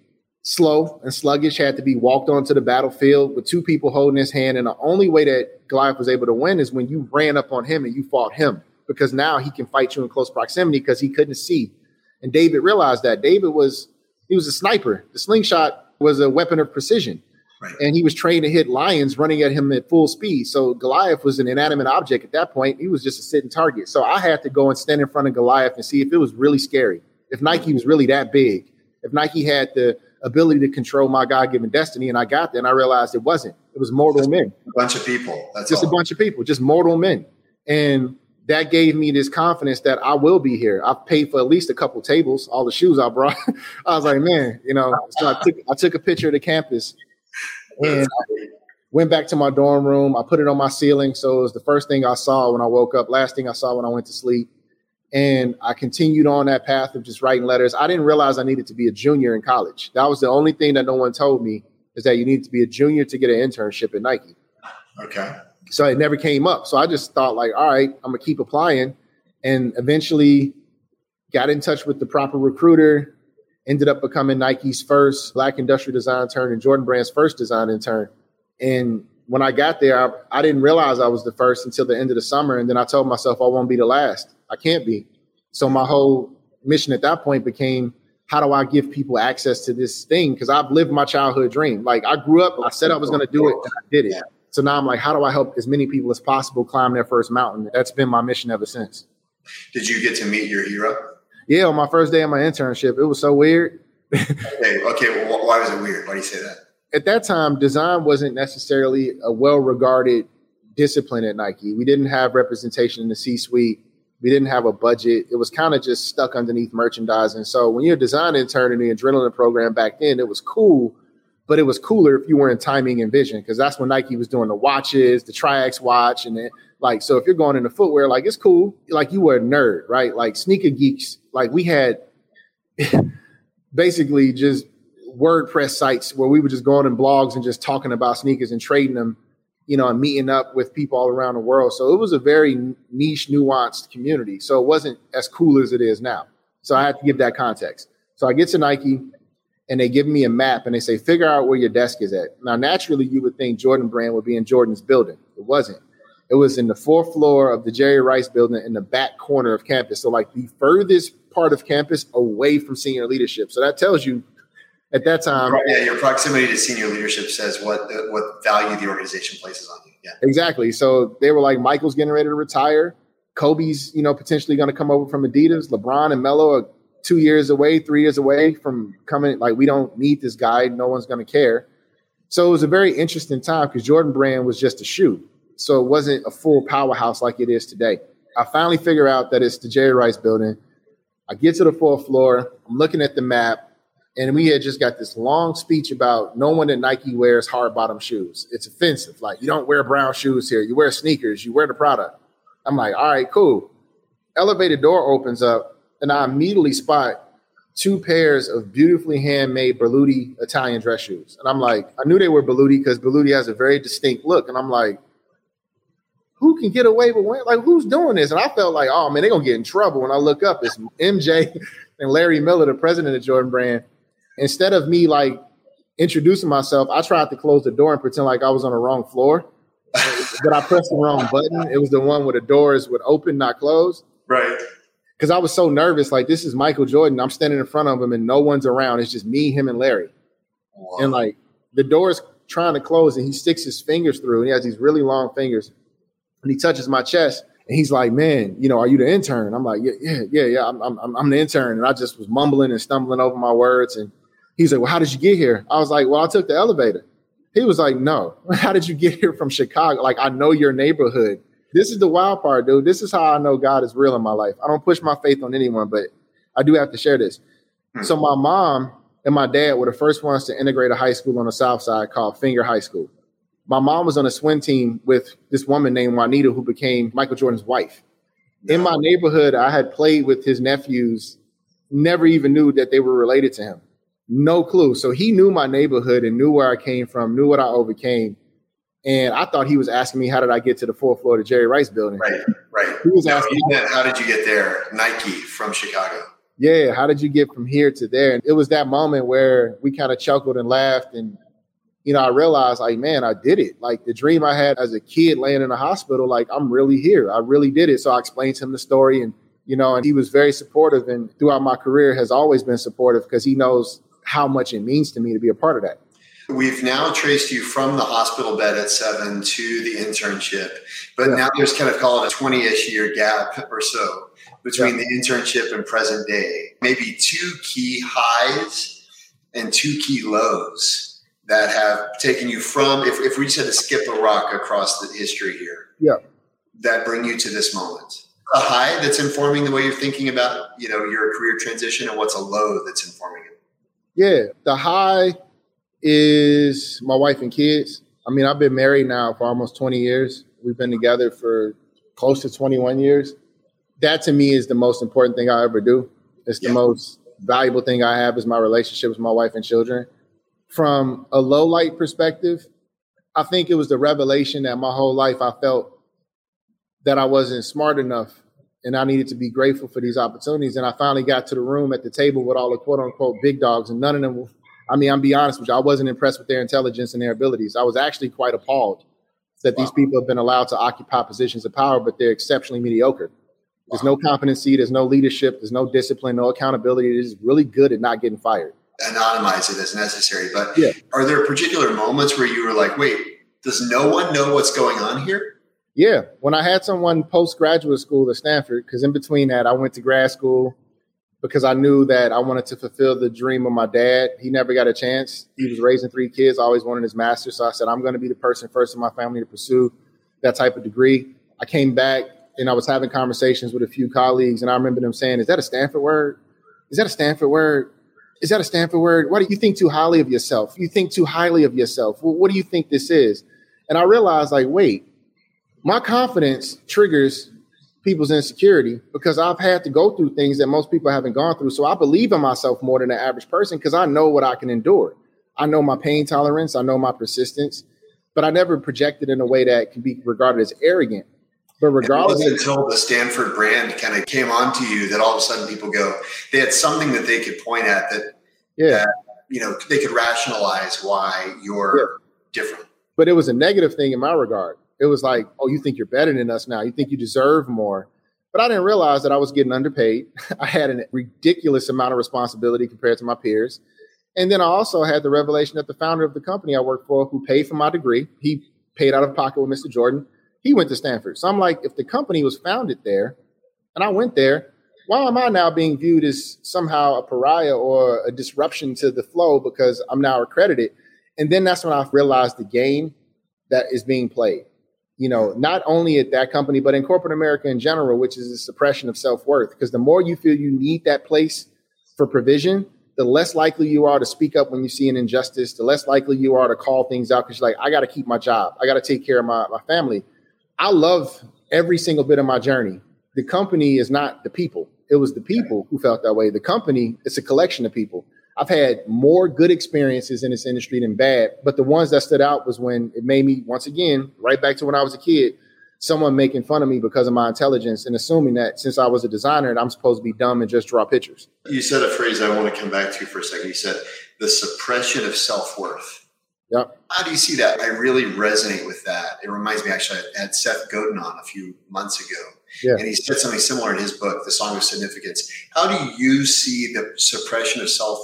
slow and sluggish, had to be walked onto the battlefield with two people holding his hand. And the only way that Goliath was able to win is when you ran up on him and you fought him because now he can fight you in close proximity because he couldn't see. And David realized that David was he was a sniper. The slingshot was a weapon of precision. Right. And he was trained to hit lions running at him at full speed. So Goliath was an inanimate object at that point. He was just a sitting target. So I had to go and stand in front of Goliath and see if it was really scary, if Nike was really that big, if Nike had the ability to control my God given destiny. And I got there and I realized it wasn't. It was mortal just men. A bunch of people. That's just all. a bunch of people, just mortal men. And that gave me this confidence that I will be here. I've paid for at least a couple tables, all the shoes I brought. I was like, man, you know, so I took I took a picture of the campus and I went back to my dorm room. I put it on my ceiling. So it was the first thing I saw when I woke up, last thing I saw when I went to sleep. And I continued on that path of just writing letters. I didn't realize I needed to be a junior in college. That was the only thing that no one told me is that you need to be a junior to get an internship at Nike. Okay. So it never came up. So I just thought like, all right, I'm gonna keep applying. And eventually got in touch with the proper recruiter, ended up becoming Nike's first black industrial design intern and Jordan Brand's first design intern. And when I got there, I, I, didn't realize I was the first until the end of the summer. And then I told myself I won't be the last. I can't be. So my whole mission at that point became how do I give people access to this thing? Because I've lived my childhood dream. Like I grew up, I said I was going to do it, and I did it. So now I'm like, how do I help as many people as possible climb their first mountain? That's been my mission ever since. Did you get to meet your hero? Yeah, on my first day of my internship, it was so weird. okay, okay. Well, why was it weird? Why do you say that? At that time, design wasn't necessarily a well-regarded discipline at Nike. We didn't have representation in the C-suite. We didn't have a budget. It was kind of just stuck underneath merchandising. So when you're a design intern in the adrenaline program back then, it was cool, but it was cooler if you were in timing and vision because that's when Nike was doing the watches, the Triax watch, and then like, so if you're going into footwear, like it's cool. Like you were a nerd, right? Like sneaker geeks, like we had basically just WordPress sites where we were just going in blogs and just talking about sneakers and trading them, you know, and meeting up with people all around the world. So it was a very niche, nuanced community. So it wasn't as cool as it is now. So I had to give that context. So I get to Nike and they give me a map and they say, figure out where your desk is at. Now, naturally, you would think Jordan brand would be in Jordan's building. It wasn't. It was in the fourth floor of the Jerry Rice building in the back corner of campus. So like the furthest part of campus away from senior leadership. So that tells you at that time. Yeah, your proximity to senior leadership says what what value the organization places on you. Yeah, exactly. So they were like, Michael's getting ready to retire. Kobe's, you know, potentially going to come over from Adidas. LeBron and Melo are two years away, three years away from coming. Like, we don't need this guy. No one's going to care. So it was a very interesting time because Jordan Brand was just a shoe. So it wasn't a full powerhouse like it is today. I finally figure out that it's the Jerry Rice building. I get to the fourth floor. I'm looking at the map, and we had just got this long speech about no one at Nike wears hard bottom shoes. It's offensive. Like you don't wear brown shoes here. You wear sneakers. You wear the product. I'm like, all right, cool. Elevator door opens up, and I immediately spot two pairs of beautifully handmade Berluti Italian dress shoes. And I'm like, I knew they were Berluti because Berluti has a very distinct look. And I'm like, who can get away with wearing, like, who's doing this? And I felt like, oh man, they're gonna get in trouble. When I look up, it's MJ and Larry Miller, the president of Jordan Brand. Instead of me like introducing myself, I tried to close the door and pretend like I was on the wrong floor. but I pressed the wrong button. It was the one where the doors would open, not close. Right. Because I was so nervous. Like, this is Michael Jordan. I'm standing in front of him and no one's around. It's just me, him, and Larry. Wow. And like the door's trying to close and he sticks his fingers through and he has these really long fingers and he touches my chest and he's like, "Man, you know, are you the intern?" I'm like, "Yeah, yeah, yeah, yeah. I'm, I'm, I'm the intern." And I just was mumbling and stumbling over my words. And he's like, "Well, how did you get here?" I was like, "Well, I took the elevator." He was like, "No, how did you get here from Chicago? Like, I know your neighborhood. This is the wild part, dude. This is how I know God is real in my life. I don't push my faith on anyone, but I do have to share this. Hmm. So my mom and my dad were the first ones to integrate a high school on the South Side called Fenger High School my mom was on a swim team with this woman named Juanita, who became Michael Jordan's wife. In my neighborhood, I had played with his nephews, never even knew that they were related to him. No clue. So he knew my neighborhood and knew where I came from, knew what I overcame. And I thought he was asking me, how did I get to the fourth floor of the Jerry Rice building? Right, right. He was asking me, that, how did you get there? Nike from Chicago. Yeah, how did you get from here to there? And it was that moment where we kind of chuckled and laughed and you know, I realized like, man, I did it. Like the dream I had as a kid laying in a hospital, like I'm really here. I really did it. So I explained to him the story and, you know, and he was very supportive and throughout my career has always been supportive because he knows how much it means to me to be a part of that. We've now traced you from the hospital bed at seven to the internship, but yeah. now there's kind of call it a 20 ish year gap or so between yeah. the internship and present day. Maybe two key highs and two key lows that have taken you from, if, if we just had to skip a rock across the history here, yeah, that bring you to this moment? A high that's informing the way you're thinking about, you know, your career transition, and what's a low that's informing it? Yeah, the high is my wife and kids. I mean, I've been married now for almost 20 years. We've been together for close to 21 years. That to me is the most important thing I ever do. It's the yeah. most valuable thing I have is my relationship with my wife and children from a low light perspective, I think it was the revelation that my whole life I felt that I wasn't smart enough and I needed to be grateful for these opportunities. And I finally got to the room at the table with all the quote unquote big dogs, and none of them, I mean, I'm be honest with you, I wasn't impressed with their intelligence and their abilities. I was actually quite appalled that wow. these people have been allowed to occupy positions of power, but they're exceptionally mediocre. There's wow. no competency, there's no leadership, there's no discipline, no accountability. They're just really good at not getting fired anonymize it as necessary. But yeah. are there particular moments where you were like, wait, does no one know what's going on here? Yeah. When I had someone post graduate school at Stanford, because in between that, I went to grad school because I knew that I wanted to fulfill the dream of my dad. He never got a chance. He was raising three kids, always wanted his master's. So I said, I'm going to be the person first in my family to pursue that type of degree. I came back and I was having conversations with a few colleagues, and I remember them saying, Is that a Stanford word? Is that a Stanford word? Is that a Stanford word? Why do you think too highly of yourself? You think too highly of yourself. Well, what do you think this is? And I realized, like, wait, my confidence triggers people's insecurity because I've had to go through things that most people haven't gone through. So I believe in myself more than the average person because I know what I can endure. I know my pain tolerance, I know my persistence, but I never projected in a way that can be regarded as arrogant. But regardless, it until the Stanford brand kind of came onto you that all of a sudden people go, they had something that they could point at that, yeah, that, you know, they could rationalize why you're yeah. different. But it was a negative thing in my regard. It was like, oh, you think you're better than us now. You think you deserve more. But I didn't realize that I was getting underpaid. I had a ridiculous amount of responsibility compared to my peers. And then I also had the revelation that the founder of the company I worked for, who paid for my degree, he paid out of pocket with Mr. Jordan, he went to Stanford. So I'm like, if the company was founded there and I went there, why am I now being viewed as somehow a pariah or a disruption to the flow because I'm now accredited? And then that's when I realized the game that is being played. You know, not only at that company, but in corporate America in general, which is the suppression of self worth. Because the more you feel you need that place for provision, the less likely you are to speak up when you see an injustice, the less likely you are to call things out because you're like, I got to keep my job. I got to take care of my, my family. I love every single bit of my journey. The company is not the people. It was the people who felt that way. The company, it's a collection of people. I've had more good experiences in this industry than bad, but the ones that stood out was when it made me, once again, right back to when I was a kid, someone making fun of me because of my intelligence and assuming that since I was a designer, I'm supposed to be dumb and just draw pictures. You said a phrase I want to come back to for a second. You said the suppression of self worth. Yep. How do you see that? I really resonate with that. It reminds me, actually, I had Seth Godin on a few months ago, yeah. and he said something similar in his book, The Song of Significance. How do you see the suppression of self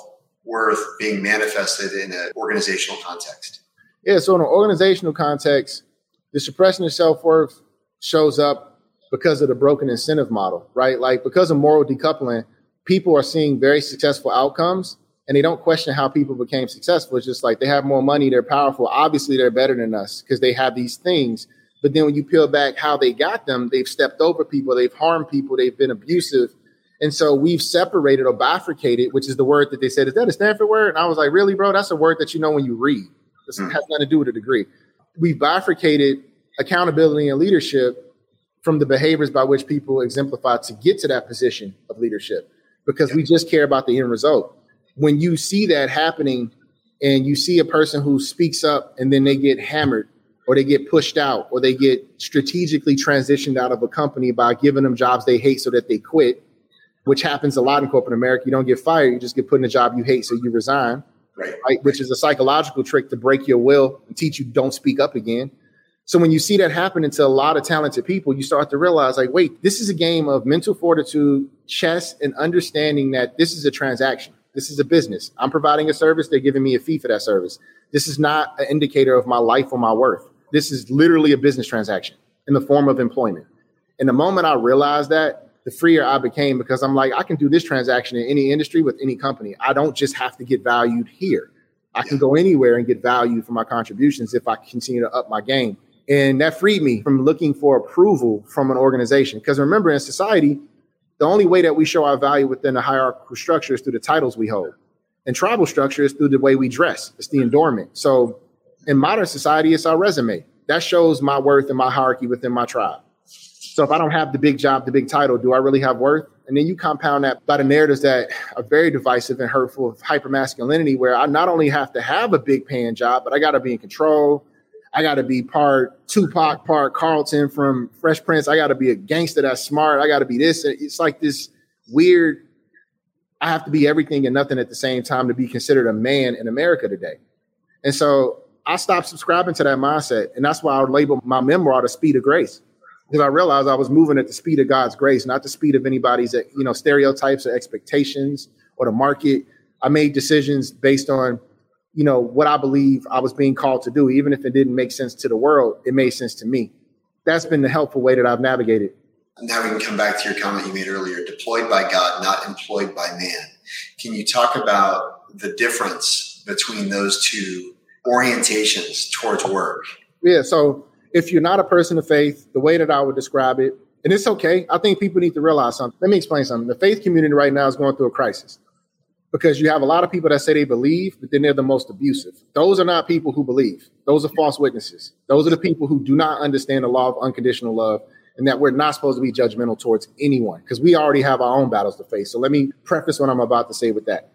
worth being manifested in an organizational context? Yeah, so in an organizational context, the suppression of self worth shows up because of the broken incentive model, right? Like because of moral decoupling, people are seeing very successful outcomes and they don't question how people became successful. It's just like they have more money, they're powerful. Obviously, they're better than us because they have these things. But then when you peel back how they got them, they've stepped over people, they've harmed people, they've been abusive. And so we've separated or bifurcated, which is the word that they said, is that a Stanford word? And I was like, really, bro? That's a word that you know when you read. This mm. has nothing to do with a degree. We've bifurcated accountability and leadership from the behaviors by which people exemplify to get to that position of leadership because we just care about the end result. When you see that happening and you see a person who speaks up and then they get hammered or they get pushed out or they get strategically transitioned out of a company by giving them jobs they hate so that they quit, which happens a lot in corporate America. You don't get fired, you just get put in a job you hate, so you resign. Right. right. Which is a psychological trick to break your will and teach you don't speak up again. So when you see that happening to a lot of talented people, you start to realize like, wait, this is a game of mental fortitude, chess, and understanding that this is a transaction. This is a business. I'm providing a service. They're giving me a fee for that service. This is not an indicator of my life or my worth. This is literally a business transaction in the form of employment. And the moment I realized that, the freer I became because I'm like, I can do this transaction in any industry with any company. I don't just have to get valued here. I can go anywhere and get value for my contributions if I continue to up my game. And that freed me from looking for approval from an organization. Because remember, in society, the only way that we show our value within a hierarchical structure is through the titles we hold. And tribal structure is through the way we dress, it's the endowment. So in modern society, it's our resume. That shows my worth and my hierarchy within my tribe. So if I don't have the big job, the big title, do I really have worth? And then you compound that by the narratives that are very divisive and hurtful of hypermasculinity, where I not only have to have a big paying job, but I got to be in control. I got to be part Tupac, part Carlton from Fresh Prince. I got to be a gangster that's smart. I got to be this. It's like this weird. I have to be everything and nothing at the same time to be considered a man in America today. And so I stopped subscribing to that mindset. And that's why I label my memoir the speed of grace. Because I realized I was moving at the speed of God's grace, not the speed of anybody's you know stereotypes or expectations or the market. I made decisions based on you know, what I believe I was being called to do, even if it didn't make sense to the world, it made sense to me. That's been the helpful way that I've navigated. Now we can come back to your comment you made earlier deployed by God, not employed by man. Can you talk about the difference between those two orientations towards work? Yeah. So if you're not a person of faith, the way that I would describe it, and it's okay, I think people need to realize something. Let me explain something. The faith community right now is going through a crisis because you have a lot of people that say they believe, but then they're the most abusive. Those are not people who believe. Those are false witnesses. Those are the people who do not understand the law of unconditional love and that we're not supposed to be judgmental towards anyone because we already have our own battles to face. So let me preface what I'm about to say with that.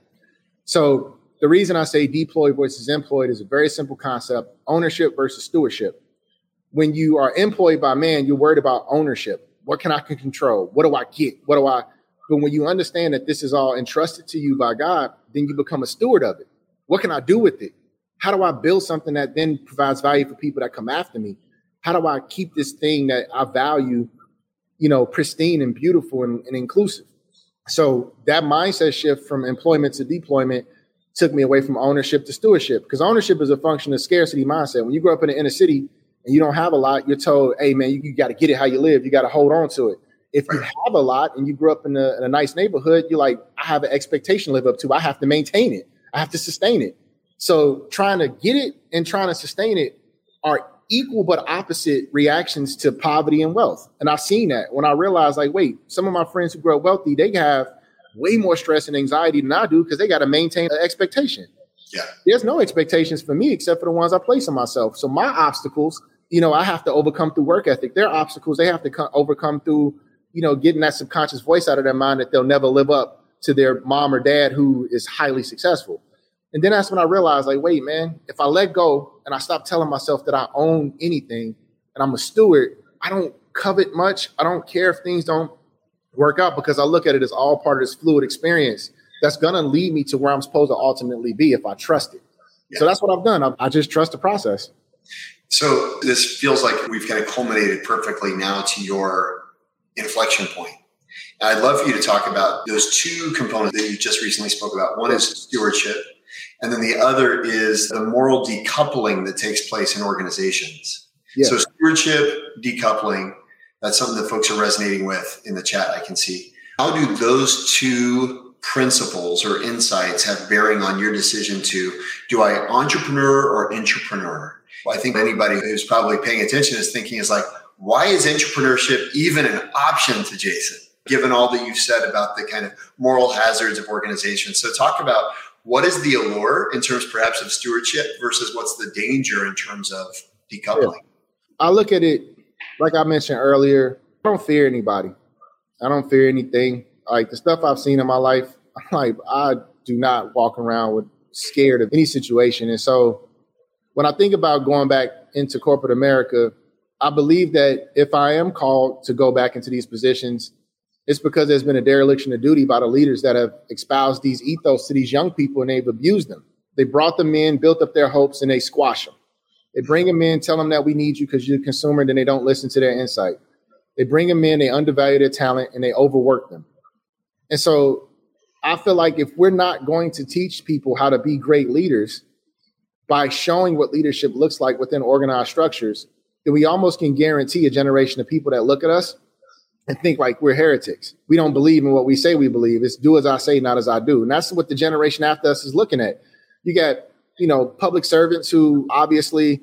So the reason I say deployed versus employed is a very simple concept ownership versus stewardship. When you are employed by man, you're worried about ownership. What can I control? What do I get? What do I but when you understand that this is all entrusted to you by God, then you become a steward of it. What can I do with it? How do I build something that then provides value for people that come after me? How do I keep this thing that I value, you know, pristine and beautiful and, and inclusive. So that mindset shift from employment to deployment took me away from ownership to stewardship because ownership is a function of scarcity mindset. When you grow up in the inner city and you don't have a lot, you're told, hey, man, you, you got to get it how you live. You got to hold on to it. If you have a lot and you grew up in a, in a nice neighborhood, you're like, I have an expectation to live up to. I have to maintain it. I have to sustain it. So trying to get it and trying to sustain it are equal but opposite reactions to poverty and wealth. And I've seen that when I realized, like, wait, some of my friends who grow up wealthy, they have way more stress and anxiety than I do because they got to maintain an expectation. Yeah. There's no expectations for me except for the ones I place on myself. So my obstacles, you know, I have to overcome through work ethic. There are obstacles, they have to co- overcome through, you know, getting that subconscious voice out of their mind that they'll never live up to their mom or dad who is highly successful. And then that's when I realized, like, wait, man, if I let go and I stop telling myself that I own anything and I'm a steward, I don't covet much. I don't care if things don't work out because I look at it as all part of this fluid experience that's going to lead me to where I'm supposed to ultimately be if I trust it. Yeah. So that's what I've done. I, I just trust the process. So this feels like we've kind of culminated perfectly now to your inflection point. And I'd love for you to talk about those two components that you just recently spoke about. One is stewardship, and then the other is the moral decoupling that takes place in organizations. Yeah. So stewardship, decoupling, that's something that folks are resonating with in the chat, I can see. How do those two principles or insights have bearing on your decision to do I entrepreneur or entrepreneur? I think anybody who's probably paying attention is thinking is like, why is entrepreneurship even an option to Jason, given all that you've said about the kind of moral hazards of organizations? So talk about what is the allure in terms perhaps of stewardship versus what's the danger in terms of decoupling? I look at it like I mentioned earlier, I don't fear anybody. I don't fear anything. Like the stuff I've seen in my life, like I do not walk around with scared of any situation. And so when I think about going back into corporate America, I believe that if I am called to go back into these positions, it's because there's been a dereliction of duty by the leaders that have espoused these ethos to these young people and they've abused them. They brought them in, built up their hopes, and they squash them. They bring them in, tell them that we need you because you're a consumer, and then they don't listen to their insight. They bring them in, they undervalue their talent, and they overwork them. And so I feel like if we're not going to teach people how to be great leaders by showing what leadership looks like within organized structures, then we almost can guarantee a generation of people that look at us and think like we're heretics. We don't believe in what we say we believe. It's do as I say, not as I do. And that's what the generation after us is looking at. You got you know, public servants who obviously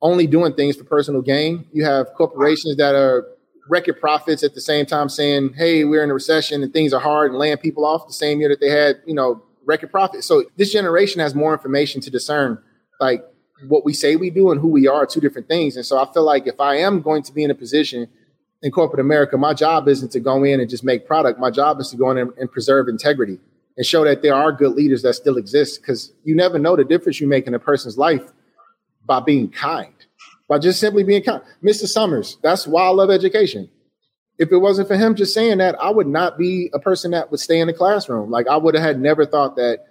only doing things for personal gain. You have corporations that are record profits at the same time saying, hey, we're in a recession and things are hard and laying people off the same year that they had, you know, record profits. So this generation has more information to discern like what we say we do and who we are, two different things. And so I feel like if I am going to be in a position in corporate America, my job isn't to go in and just make product. My job is to go in and, and preserve integrity and show that there are good leaders that still exist because you never know the difference you make in a person's life by being kind, by just simply being kind. Mr. Summers, that's why I love education. If it wasn't for him just saying that, I would not be a person that would stay in the classroom. Like I would have had never thought that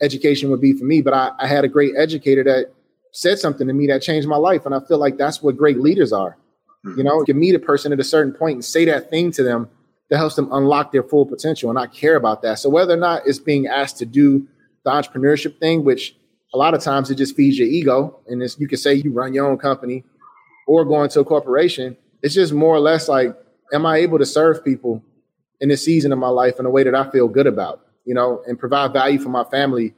education would be for me, but I, I had a great educator that said something to me that changed my life. And I feel like that's what great leaders are. You mm-hmm. know, you meet a person at a certain point and say that thing to them that helps them unlock their full potential. And I care about that. So whether or not it's being asked to do the entrepreneurship thing, which a lot of times it just feeds your ego, and it's, you can say you run your own company or going to a corporation. It's just more or less like, am I able to serve people in this season of my life in a way that I feel good about, you know, and provide value for my family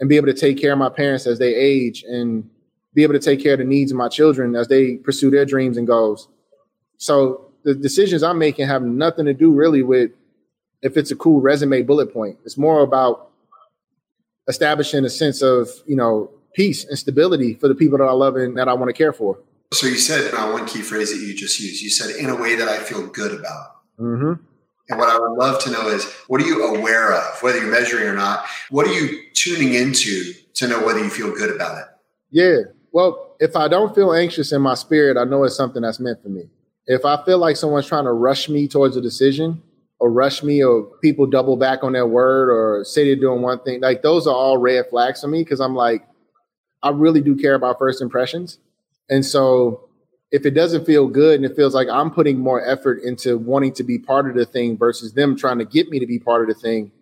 and be able to take care of my parents as they age and be able to take care of the needs of my children as they pursue their dreams and goals. So the decisions I'm making have nothing to do really with if it's a cool resume bullet point. It's more about establishing a sense of, you know, peace and stability for the people that I love and that I want to care for. So you said uh, one key phrase that you just used. You said in a way that I feel good about. Mm-hmm. And what I would love to know is what are you aware of, whether you're measuring or not? What are you tuning into to know whether you feel good about it? Yeah. Well, if I don't feel anxious in my spirit, I know it's something that's meant for me if I feel like someone's trying to rush me towards a decision or rush me or people double back on their word or say they're doing one thing, like those are all red flags for me because I'm like, I really do care about first impressions. And so if it doesn't feel good and it feels like I'm putting more effort into wanting to be part of the thing versus them trying to get me to be part of the thing,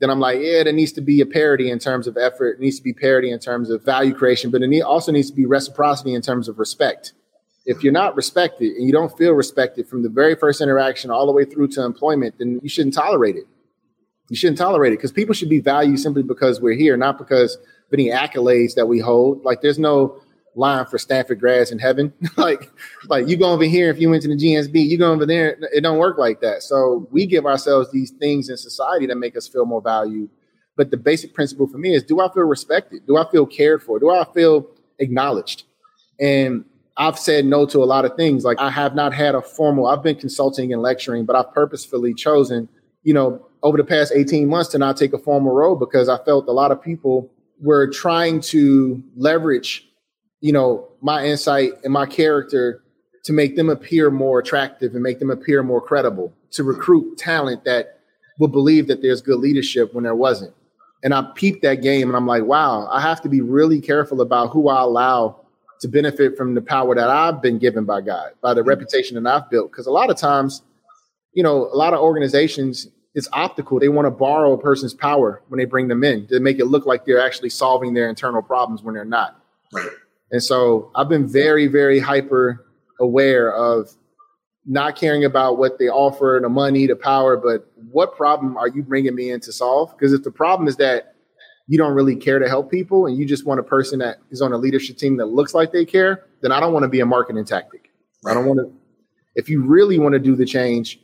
then I'm like, yeah, there needs to be a parity in terms of effort. It needs to be parity in terms of value creation, but it also needs to be reciprocity in terms of respect. If you're not respected and you don't feel respected from the very first interaction all the way through to employment, then you shouldn't tolerate it. You shouldn't tolerate it because people should be valued simply because we're here, not because of any accolades that we hold. Like there's no line for Stanford grads in heaven. like, like you go over here if you went to the GSB, you go over there. It don't work like that. So we give ourselves these things in society that make us feel more valued. But the basic principle for me is: Do I feel respected? Do I feel cared for? Do I feel acknowledged? And I've said no to a lot of things. Like I have not had a formal. I've been consulting and lecturing, but I've purposefully chosen, you know, over the past 18 months to not take a formal role because I felt a lot of people were trying to leverage you know, my insight and my character to make them appear more attractive and make them appear more credible, to recruit talent that will believe that there's good leadership when there wasn't. And I peeped that game and I'm like, wow, I have to be really careful about who I allow to benefit from the power that I've been given by God, by the mm-hmm. reputation that I've built. Because a lot of times, you know, a lot of organizations, it's optical. They want to borrow a person's power when they bring them in to make it look like they're actually solving their internal problems when they're not. Right. And so I've been very, very hyper aware of not caring about what they offer, the money, the power, but what problem are you bringing me in to solve? Because if the problem is that you don't really care to help people and you just want a person that is on a leadership team that looks like they care, then I don't want to be a marketing tactic. I don't want to. If you really want to do the change,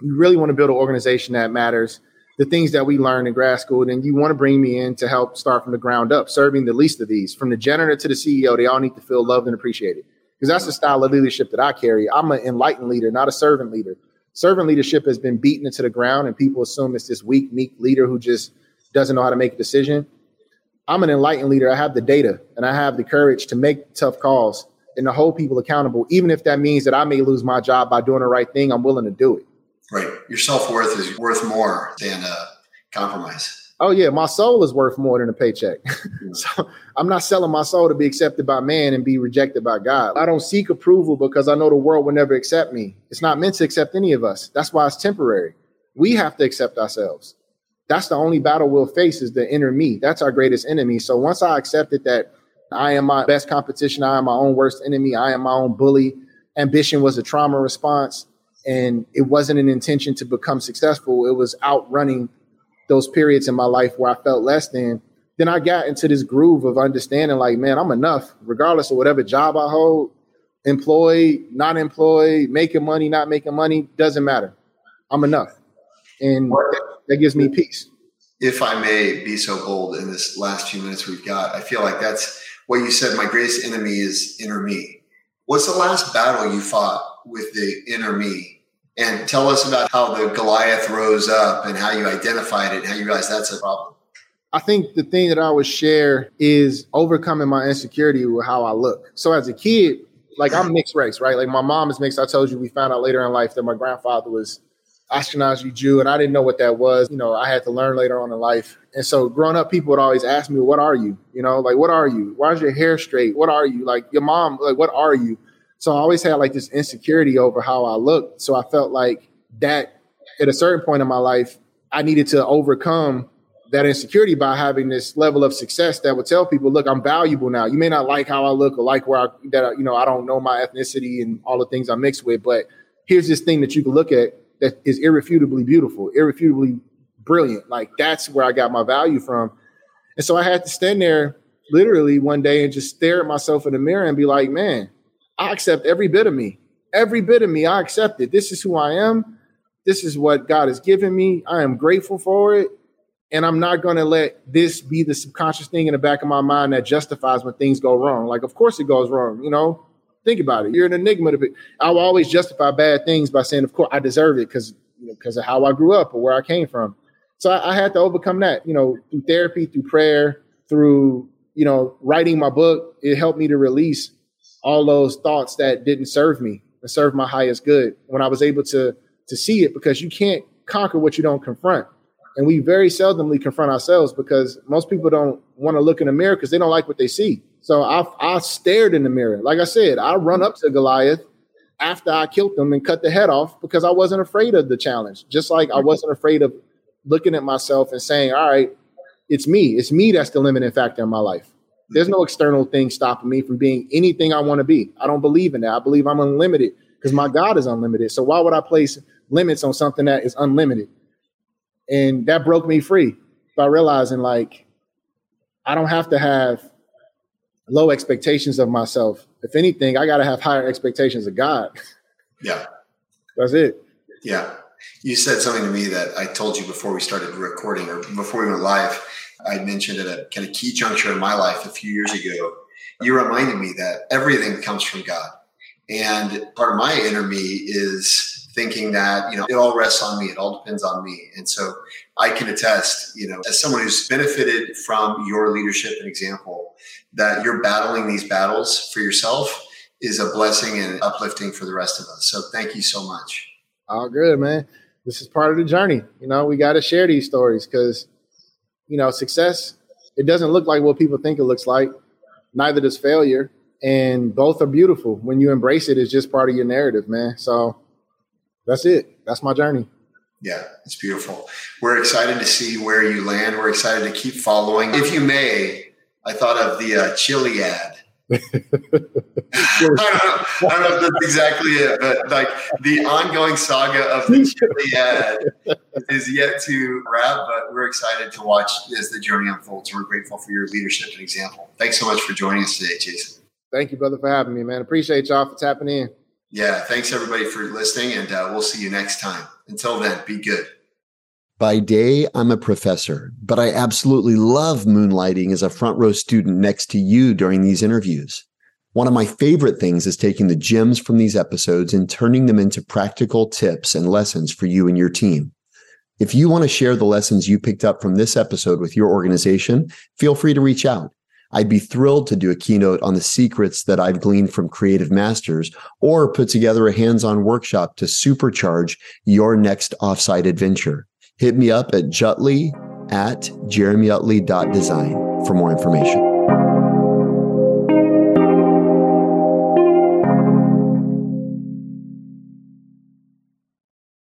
you really want to build an organization that matters the things that we learned in grad school, then you want to bring me in to help start from the ground up, serving the least of these. From the janitor to the CEO, they all need to feel loved and appreciated. Because that's the style of leadership that I carry. I'm an enlightened leader, not a servant leader. Servant leadership has been beaten into the ground, and people assume it's this weak, meek leader who just doesn't know how to make a decision. I'm an enlightened leader. I have the data and I have the courage to make tough calls and to hold people accountable, even if that means that I may lose my job by doing the right thing. I'm willing to do it. Right. Your self worth is worth more than a compromise. Oh yeah, my soul is worth more than a paycheck. so I'm not selling my soul to be accepted by man and be rejected by God. I don't seek approval because I know the world will never accept me. It's not meant to accept any of us. That's why it's temporary. We have to accept ourselves. That's the only battle we'll face is the inner me. That's our greatest enemy. So once I accepted that I am my best competition, I am my own worst enemy, I am my own bully. Ambition was a trauma response and it wasn't an intention to become successful. It was outrunning those periods in my life where I felt less than. Then I got into this groove of understanding, like, man, I'm enough, regardless of whatever job I hold, employed, not employed, making money, not making money, doesn't matter. I'm enough. And that gives me peace. If I may be so bold in this last few minutes we've got, I feel like that's what you said. My greatest enemy is inner me. What's the last battle you fought with the inner me and tell us about how the Goliath rose up and how you identified it and how you realized that's a problem. I think the thing that I would share is overcoming my insecurity with how I look. So as a kid, like I'm mixed race, right? Like my mom is mixed. I told you we found out later in life that my grandfather was Ashkenazi Jew, and I didn't know what that was. You know, I had to learn later on in life. And so growing up, people would always ask me, "What are you?" You know, like, "What are you? Why is your hair straight? What are you?" Like your mom, like, "What are you?" So I always had like this insecurity over how I looked. So I felt like that at a certain point in my life, I needed to overcome that insecurity by having this level of success that would tell people, look, I'm valuable now. You may not like how I look or like where I, that, you know, I don't know my ethnicity and all the things I mix with, but here's this thing that you can look at that is irrefutably beautiful, irrefutably brilliant. Like that's where I got my value from. And so I had to stand there literally one day and just stare at myself in the mirror and be like, man, I accept every bit of me. Every bit of me, I accept it. This is who I am. This is what God has given me. I am grateful for it. And I'm not going to let this be the subconscious thing in the back of my mind that justifies when things go wrong. Like, of course it goes wrong. You know, think about it. You're an enigma to it. I will always justify bad things by saying, of course, I deserve it because because of how I grew up or where I came from. So I, I had to overcome that, you know, through therapy, through prayer, through, you know, writing my book. It helped me to release all those thoughts that didn't serve me and serve my highest good when I was able to to see it because you can't conquer what you don't confront. And we very seldomly confront ourselves because most people don't want to look in the mirror because they don't like what they see. So I, I stared in the mirror. Like I said, I run up to Goliath after I killed him and cut the head off because I wasn't afraid of the challenge. Just like I wasn't afraid of looking at myself and saying, all right, it's me. It's me that's the limiting factor in my life. There's no external thing stopping me from being anything I want to be. I don't believe in that. I believe I'm unlimited because my God is unlimited. So why would I place limits on something that is unlimited? And that broke me free by realizing like I don't have to have low expectations of myself. If anything, I got to have higher expectations of God. Yeah. That's it. Yeah. You said something to me that I told you before we started recording or before we went live. I mentioned at a kind of key juncture in my life a few years ago. You reminded me that everything comes from God. And part of my inner me is thinking that, you know, it all rests on me, it all depends on me. And so I can attest, you know, as someone who's benefited from your leadership and example, that you're battling these battles for yourself is a blessing and uplifting for the rest of us. So thank you so much. All good, man. This is part of the journey. You know, we got to share these stories because, you know, success, it doesn't look like what people think it looks like. Neither does failure. And both are beautiful. When you embrace it, it's just part of your narrative, man. So that's it. That's my journey. Yeah, it's beautiful. We're excited to see where you land. We're excited to keep following. If you may, I thought of the uh, chili ad I, don't know, I don't know if that's exactly it, but like the ongoing saga of the chili ad is yet to wrap, but we're excited to watch as the journey unfolds. We're grateful for your leadership and example. Thanks so much for joining us today, Jason. Thank you, brother, for having me, man. Appreciate y'all for tapping in. Yeah, thanks everybody for listening, and uh, we'll see you next time. Until then, be good. By day, I'm a professor, but I absolutely love moonlighting as a front row student next to you during these interviews. One of my favorite things is taking the gems from these episodes and turning them into practical tips and lessons for you and your team. If you want to share the lessons you picked up from this episode with your organization, feel free to reach out. I'd be thrilled to do a keynote on the secrets that I've gleaned from creative masters or put together a hands on workshop to supercharge your next offsite adventure. Hit me up at jutley at jeremyutley.design for more information.